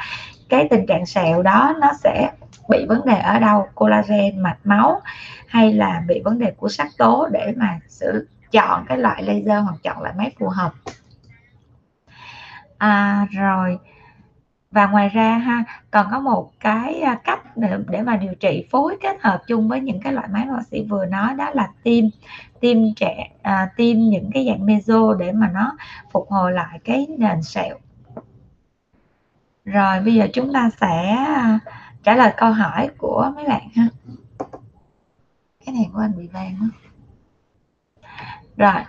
cái tình trạng sẹo đó nó sẽ bị vấn đề ở đâu collagen mạch máu hay là bị vấn đề của sắc tố để mà sự chọn cái loại laser hoặc chọn loại máy phù hợp. À, rồi và ngoài ra ha còn có một cái à, cách để, để mà điều trị phối kết hợp chung với những cái loại máy bác sĩ vừa nói đó là tiêm tiêm trẻ à, tiêm những cái dạng meso để mà nó phục hồi lại cái nền sẹo. Rồi bây giờ chúng ta sẽ à, trả lời câu hỏi của mấy bạn ha. Cái này của anh bị vàng quá. Rồi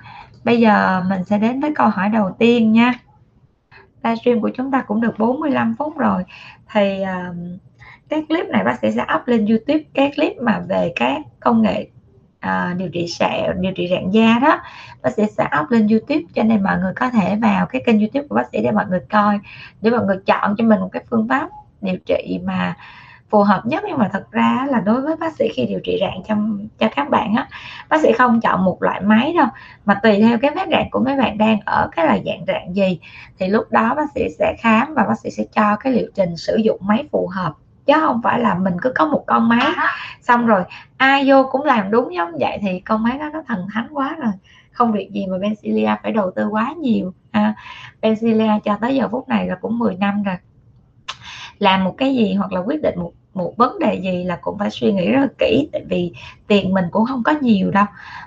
bây giờ mình sẽ đến với câu hỏi đầu tiên nha livestream của chúng ta cũng được 45 phút rồi. Thì uh, cái clip này bác sĩ sẽ up lên YouTube cái clip mà về các công nghệ uh, điều trị sẹo điều trị rạn da đó bác sĩ sẽ up lên YouTube cho nên mọi người có thể vào cái kênh YouTube của bác sĩ để mọi người coi để mọi người chọn cho mình một cái phương pháp điều trị mà phù hợp nhất. Nhưng mà thật ra là đối với bác sĩ khi điều trị rạn cho cho các bạn á bác sĩ không chọn một loại máy đâu mà tùy theo cái vết rạn của mấy bạn đang ở cái là dạng rạn gì thì lúc đó bác sĩ sẽ khám và bác sĩ sẽ cho cái liệu trình sử dụng máy phù hợp. Chứ không phải là mình cứ có một con máy xong rồi ai vô cũng làm đúng giống vậy thì con máy đó nó thần thánh quá rồi. Không việc gì mà Benzilia phải đầu tư quá nhiều. À, Benzilia cho tới giờ phút này là cũng 10 năm rồi. Làm một cái gì hoặc là quyết định một một vấn đề gì là cũng phải suy nghĩ rất là kỹ, tại vì tiền mình cũng không có nhiều đâu.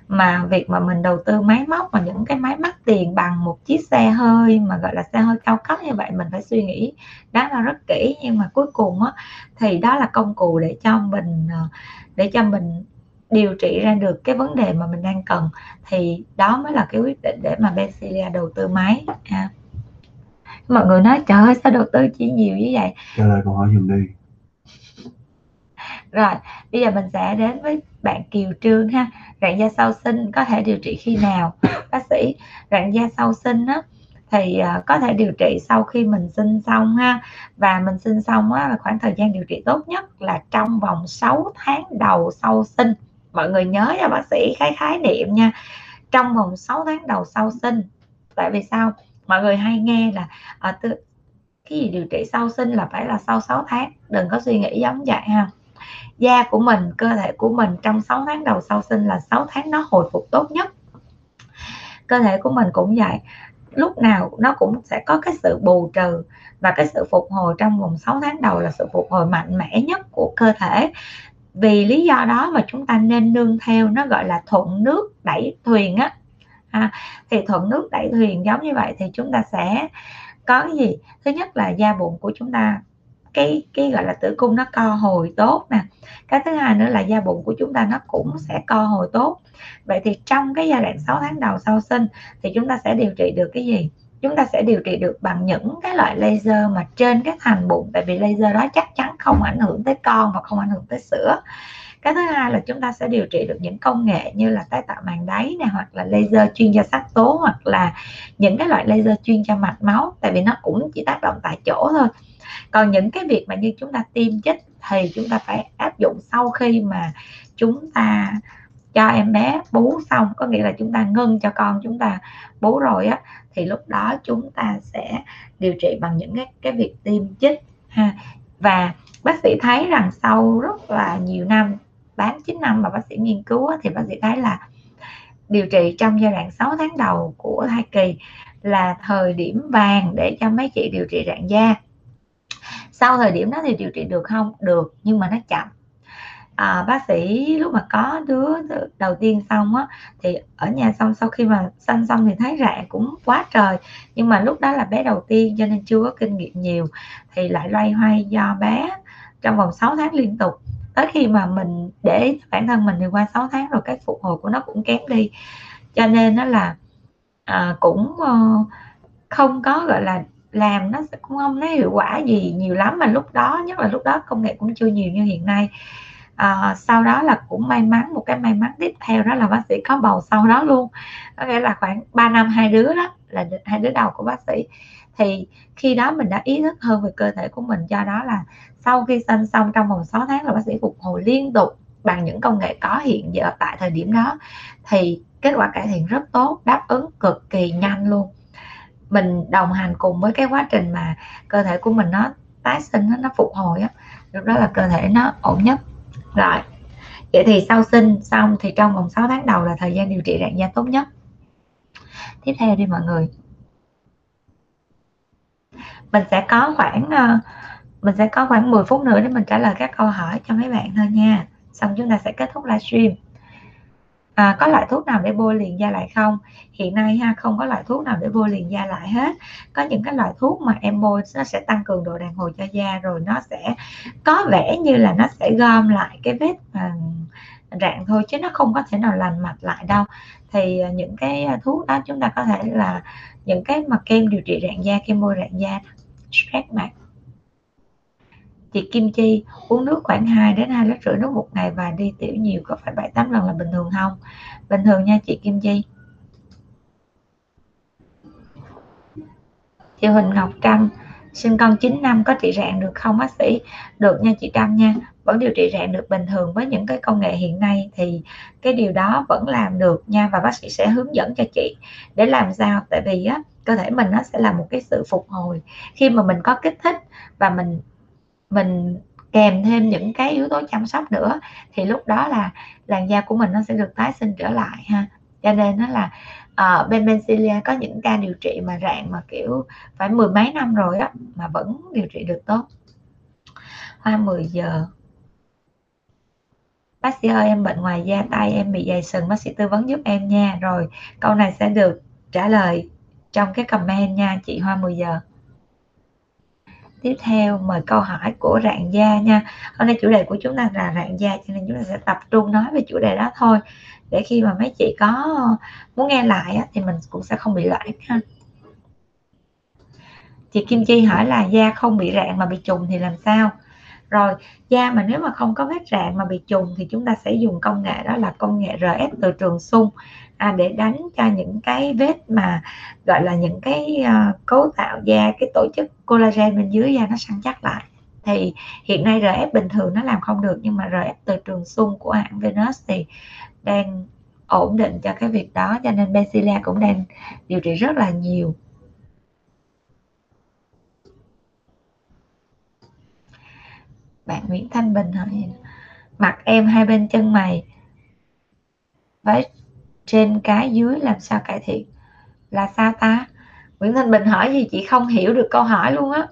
Mà việc mà mình đầu tư máy móc và những cái máy mắc tiền bằng một chiếc xe hơi mà, gọi là, xe hơi cao cấp như vậy mình phải suy nghĩ đó là rất kỹ. Nhưng mà cuối cùng á, thì đó là công cụ để cho mình ờ, để cho mình điều trị ra được cái vấn đề mà mình đang cần. Thì đó mới là cái quyết định để mà Benzilia đầu tư máy à. mọi người nói, trời ơi, sao đầu tư chỉ nhiều như vậy? Trả lời câu hỏi giùm đi rồi bây giờ mình sẽ đến với bạn Kiều Trương ha. Rạn da sau sinh có thể điều trị khi nào? Bác sĩ rạn da sau sinh á thì uh, có thể điều trị sau khi mình sinh xong ha. Và mình sinh xong á là khoảng thời gian điều trị tốt nhất là trong vòng 6 tháng đầu sau sinh. Mọi người nhớ nha bác sĩ khái khái niệm nha. Trong vòng 6 tháng đầu sau sinh. Tại vì sao? Mọi người hay nghe là à, tự, cái gì điều trị sau sinh là phải là sau 6 tháng. Đừng có suy nghĩ giống vậy ha da của mình cơ thể của mình trong 6 tháng đầu sau sinh là 6 tháng nó hồi phục tốt nhất. Cơ thể của mình cũng vậy. Lúc nào nó cũng sẽ có cái sự bù trừ và cái sự phục hồi trong vòng 6 tháng đầu là sự phục hồi mạnh mẽ nhất của cơ thể. Vì lý do đó mà chúng ta nên nương theo nó gọi là thuận nước đẩy thuyền á. À, thì thuận nước đẩy thuyền giống như vậy thì chúng ta sẽ có cái gì? Thứ nhất là da bụng của chúng ta cái cái gọi là tử cung nó co hồi tốt nè. Cái thứ hai nữa là da bụng của chúng ta nó cũng sẽ co hồi tốt. Vậy thì trong cái giai đoạn 6 tháng đầu sau sinh thì chúng ta sẽ điều trị được cái gì? Chúng ta sẽ điều trị được bằng những cái loại laser mà trên cái thành bụng, tại vì laser đó chắc chắn không ảnh hưởng tới con và không ảnh hưởng tới sữa cái thứ hai là chúng ta sẽ điều trị được những công nghệ như là tái tạo màng đáy này, hoặc là laser chuyên gia sắc tố, hoặc là những cái loại laser chuyên cho mạch máu, tại vì nó cũng chỉ tác động tại chỗ thôi. Còn những cái việc mà như chúng ta tiêm chích thì chúng ta phải áp dụng sau khi mà chúng ta cho em bé bú xong. Có nghĩa là chúng ta ngưng cho con chúng ta bú rồi á, thì lúc đó chúng ta sẽ điều trị bằng những cái cái việc tiêm chích, ha. Và bác sĩ thấy rằng sau rất là nhiều năm 8 9 năm mà bác sĩ nghiên cứu thì bác sĩ thấy là điều trị trong giai đoạn 6 tháng đầu của thai kỳ là thời điểm vàng để cho mấy chị điều trị rạn da. Sau thời điểm đó thì điều trị được không? Được nhưng mà nó chậm. À, bác sĩ lúc mà có đứa đầu tiên xong á thì ở nhà xong sau khi mà sanh xong thì thấy rạn cũng quá trời. Nhưng mà lúc đó là bé đầu tiên cho nên chưa có kinh nghiệm nhiều thì lại loay hoay do bé trong vòng 6 tháng liên tục tới khi mà mình để bản thân mình thì qua 6 tháng rồi cái phục hồi của nó cũng kém đi. Cho nên nó là à, cũng uh, không có gọi là làm nó cũng không thấy hiệu quả gì nhiều lắm. Mà lúc đó nhất là lúc đó công nghệ cũng chưa nhiều như hiện nay. À, sau đó là cũng may mắn một cái may mắn tiếp theo đó là bác sĩ có bầu sau đó luôn. Có nghĩa là khoảng 3 năm hai đứa đó là hai đứa đầu của bác sĩ thì khi đó mình đã ý thức hơn về cơ thể của mình do đó là sau khi sinh xong trong vòng 6 tháng là bác sĩ phục hồi liên tục bằng những công nghệ có hiện giờ tại thời điểm đó. Thì kết quả cải thiện rất tốt đáp ứng cực kỳ nhanh luôn. Mình đồng hành cùng với cái quá trình mà cơ thể của mình nó tái sinh nó, nó phục hồi á lúc đó là cơ thể nó ổn nhất. Rồi vậy thì sau sinh xong thì trong vòng 6 tháng đầu là thời gian điều trị rạn da tốt nhất. Tiếp theo đi mọi người mình sẽ có khoảng ờ, mình sẽ có khoảng 10 phút nữa để mình trả lời các câu hỏi cho mấy bạn thôi nha. Xong chúng ta sẽ kết thúc livestream. À, có loại thuốc nào để bôi liền da lại không? Hiện nay ha không có loại thuốc nào để bôi liền da lại hết. Có những cái loại thuốc mà em bôi nó sẽ tăng cường độ đàn hồi cho da rồi nó sẽ có vẻ như là nó sẽ gom lại cái vết ờ, rạn thôi chứ nó không có thể nào lành mạch lại đâu. Thì ờ, những cái thuốc đó chúng ta có thể là những cái mà kem điều trị rạn da kem bôi rạn da stress mặt chị Kim Chi, uống nước khoảng 2 đến 2 lít rưỡi nước một ngày và đi tiểu nhiều có phải 7 8 lần là bình thường không? Bình thường nha chị Kim Chi. Chị Huỳnh Ngọc Trâm sinh con 9 năm, có trị rạn được không bác sĩ? Được nha chị Trâm nha. Vẫn điều trị rạn được bình thường với những cái công nghệ hiện nay thì cái điều đó vẫn làm được nha và bác sĩ sẽ hướng dẫn cho chị để làm sao tại vì á cơ thể mình nó sẽ là một cái sự phục hồi. Khi mà mình có kích thích và mình mình kèm thêm những cái yếu tố chăm sóc nữa thì lúc đó là làn da của mình nó sẽ được tái sinh trở lại ha. Cho nên nó là uh, bên Bencilia có những ca điều trị mà rạn mà kiểu phải mười mấy năm rồi á mà vẫn điều trị được tốt. Hoa 10 giờ. Bác sĩ ơi em bệnh ngoài da tay em bị dày sừng bác sĩ tư vấn giúp em nha. Rồi câu này sẽ được trả lời trong cái comment nha, chị hoa 10 giờ. Tiếp theo, mời câu hỏi của rạn da nha. Hôm nay chủ đề của chúng ta là rạn da cho nên chúng ta sẽ tập trung nói về chủ đề đó thôi. Để khi mà mấy chị có muốn nghe lại thì mình cũng sẽ không bị loãng ha. Chị Kim Chi hỏi là da không bị rạn mà bị trùng thì làm sao? Rồi da mà nếu mà không có vết rạn mà bị trùng thì chúng ta sẽ dùng công nghệ đó là công nghệ RF từ trường xung à, để đánh cho những cái vết mà gọi là những cái uh, cấu tạo da cái tổ chức collagen bên dưới da nó săn chắc lại. Thì hiện nay RF bình thường nó làm không được nhưng mà RF từ trường xung của hãng Venus thì đang ổn định cho cái việc đó cho nên Benzilla cũng đang điều trị rất là nhiều. Bạn Nguyễn Thanh Bình hỏi mặt em hai bên chân mày với trên cái dưới làm sao cải thiện? Là sao ta? Nguyễn Thanh Bình hỏi gì chị không hiểu được câu hỏi luôn á.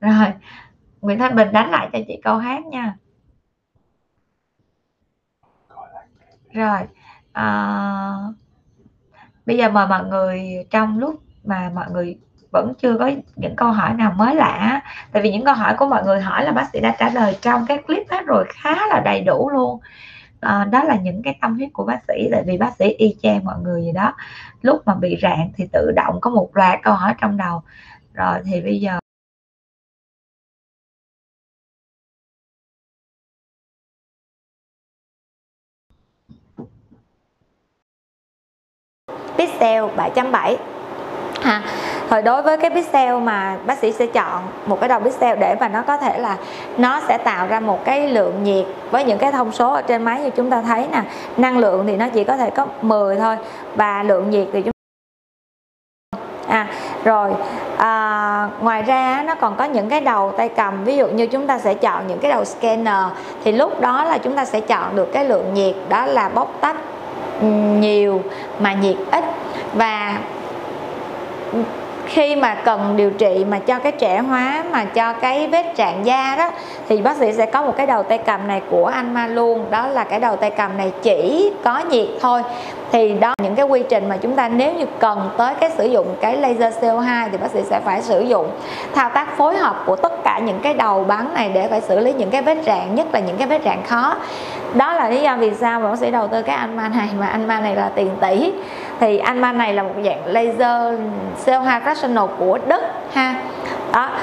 Rồi Nguyễn Thanh Bình đánh lại cho chị câu hát nha. Rồi à, bây giờ mời mọi người trong lúc mà mọi người vẫn chưa có những câu hỏi nào mới lạ. Tại vì những câu hỏi của mọi người hỏi là bác sĩ đã trả lời trong cái clip hết rồi khá là đầy đủ luôn. À, đó là những cái tâm huyết của bác sĩ tại vì bác sĩ y chang mọi người gì đó. Lúc mà bị rạn thì tự động có một loạt câu hỏi trong đầu. Rồi thì bây giờ pixel 7.7 ha rồi đối với cái pixel mà bác sĩ sẽ chọn một cái đầu pixel để mà nó có thể là nó sẽ tạo ra một cái lượng nhiệt với những cái thông số ở trên máy như chúng ta thấy nè. Năng lượng thì nó chỉ có thể có 10 thôi và lượng nhiệt thì chúng à rồi à, ngoài ra nó còn có những cái đầu tay cầm. Ví dụ như chúng ta sẽ chọn những cái đầu scanner thì lúc đó là chúng ta sẽ chọn được cái lượng nhiệt đó là bóc tách nhiều mà nhiệt ít. Và khi mà cần điều trị mà cho cái trẻ hóa, mà cho cái vết trạng da đó, thì bác sĩ sẽ có một cái đầu tay cầm này của anh Ma luôn đó là cái đầu tay cầm này chỉ có nhiệt thôi. Thì đó những cái quy trình mà chúng ta nếu như cần tới cái sử dụng cái laser CO2 thì bác sĩ sẽ phải sử dụng. Thao tác phối hợp của tất cả những cái đầu bắn này để phải xử lý những cái vết rạn, nhất là những cái vết rạn khó. Đó là lý do vì sao mà bác sĩ đầu tư cái anh ma này, mà anh ma này là tiền tỷ thì anh ma này là một dạng laser CO2 fractional của Đức ha. Đó.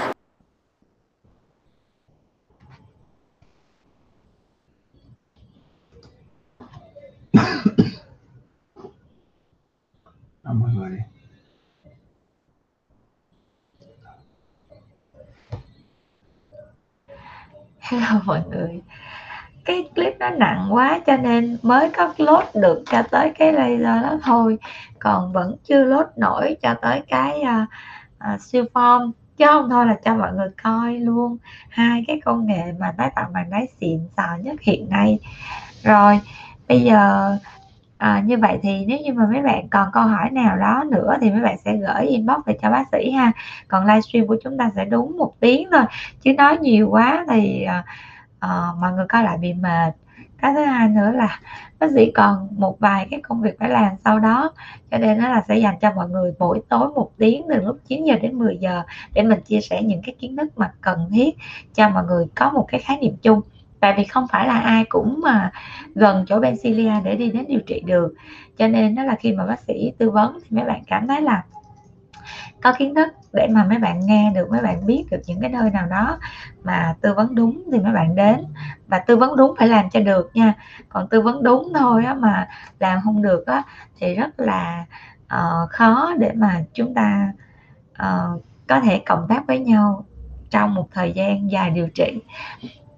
À, mọi người hello mọi người cái clip nó nặng quá cho nên mới có lốt được cho tới cái laser đó thôi. Còn vẫn chưa lốt nổi cho tới cái uh, uh, siêu form. Chứ không thôi là cho mọi người coi luôn. Hai cái công nghệ mà tái tạo màng đáy xịn sò nhất hiện nay. Rồi bây giờ à, như vậy thì nếu như mà mấy bạn còn câu hỏi nào đó nữa thì mấy bạn sẽ gửi inbox về cho bác sĩ ha. Còn livestream của chúng ta sẽ đúng một tiếng thôi. Chứ nói nhiều quá thì à, uh, mọi người coi lại bị mệt. Cái thứ hai nữa là bác sĩ còn một vài cái công việc phải làm sau đó cho nên nó là sẽ dành cho mọi người mỗi tối một tiếng từ lúc 9 giờ đến 10 giờ để mình chia sẻ những cái kiến thức mà cần thiết cho mọi người có một cái khái niệm chung. Tại vì không phải là ai cũng mà gần chỗ Bencilia để đi đến điều trị được. Cho nên đó là khi mà bác sĩ tư vấn thì mấy bạn cảm thấy là có kiến thức để mà mấy bạn nghe được mấy bạn biết được những cái nơi nào đó mà tư vấn đúng thì mấy bạn đến. Và tư vấn đúng phải làm cho được nha. Còn tư vấn đúng thôi á mà làm không được á thì rất là uh, khó để mà chúng ta uh, có thể cộng tác với nhau trong một thời gian dài điều trị.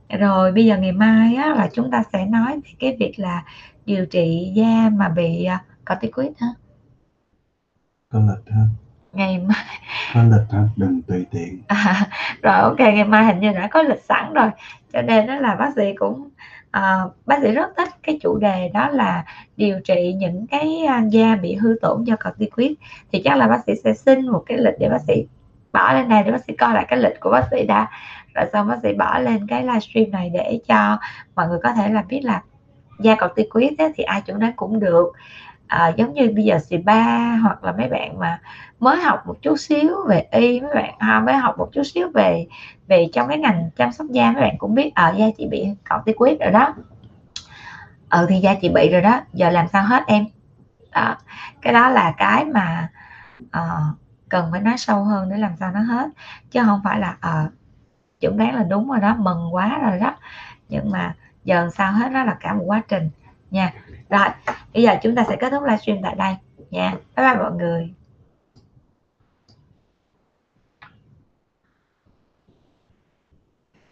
Rồi bây giờ ngày mai á, là chúng ta sẽ nói về cái việc là điều trị da mà bị uh, corticoid hả? có lịch ha ngày mai. Có lịch hả? Đừng tùy tiện. À, rồi ok ngày mai hình như đã có lịch sẵn rồi. Cho nên đó là bác sĩ cũng à, bác sĩ rất thích cái chủ đề đó là điều trị những cái da bị hư tổn do corticoid. Thì chắc là bác sĩ sẽ xin một cái lịch để bác sĩ bỏ lên đây để bác sĩ coi lại cái lịch của bác sĩ đã. Rồi xong bác sĩ bỏ lên cái livestream này để cho mọi người có thể là biết là da corticoid thì ai chuẩn đoán cũng được à, giống như bây giờ spa hoặc là mấy bạn mà mới học một chút xíu về y mấy bạn à, mới học một chút xíu về về trong cái ngành chăm sóc da mấy bạn cũng biết ở à, da chị bị corticoid rồi đó. Ừ thì da chị bị rồi đó. Giờ làm sao hết em? Đó. Cái đó là cái mà uh, cần phải nói sâu hơn để làm sao nó hết. Chứ không phải là ờ, uh, chuẩn đoán là đúng rồi đó mừng quá rồi đó. Nhưng mà giờ sao hết đó là cả một quá trình. Nha rồi, bây giờ chúng ta sẽ kết thúc livestream tại đây nha. Bye bye mọi người.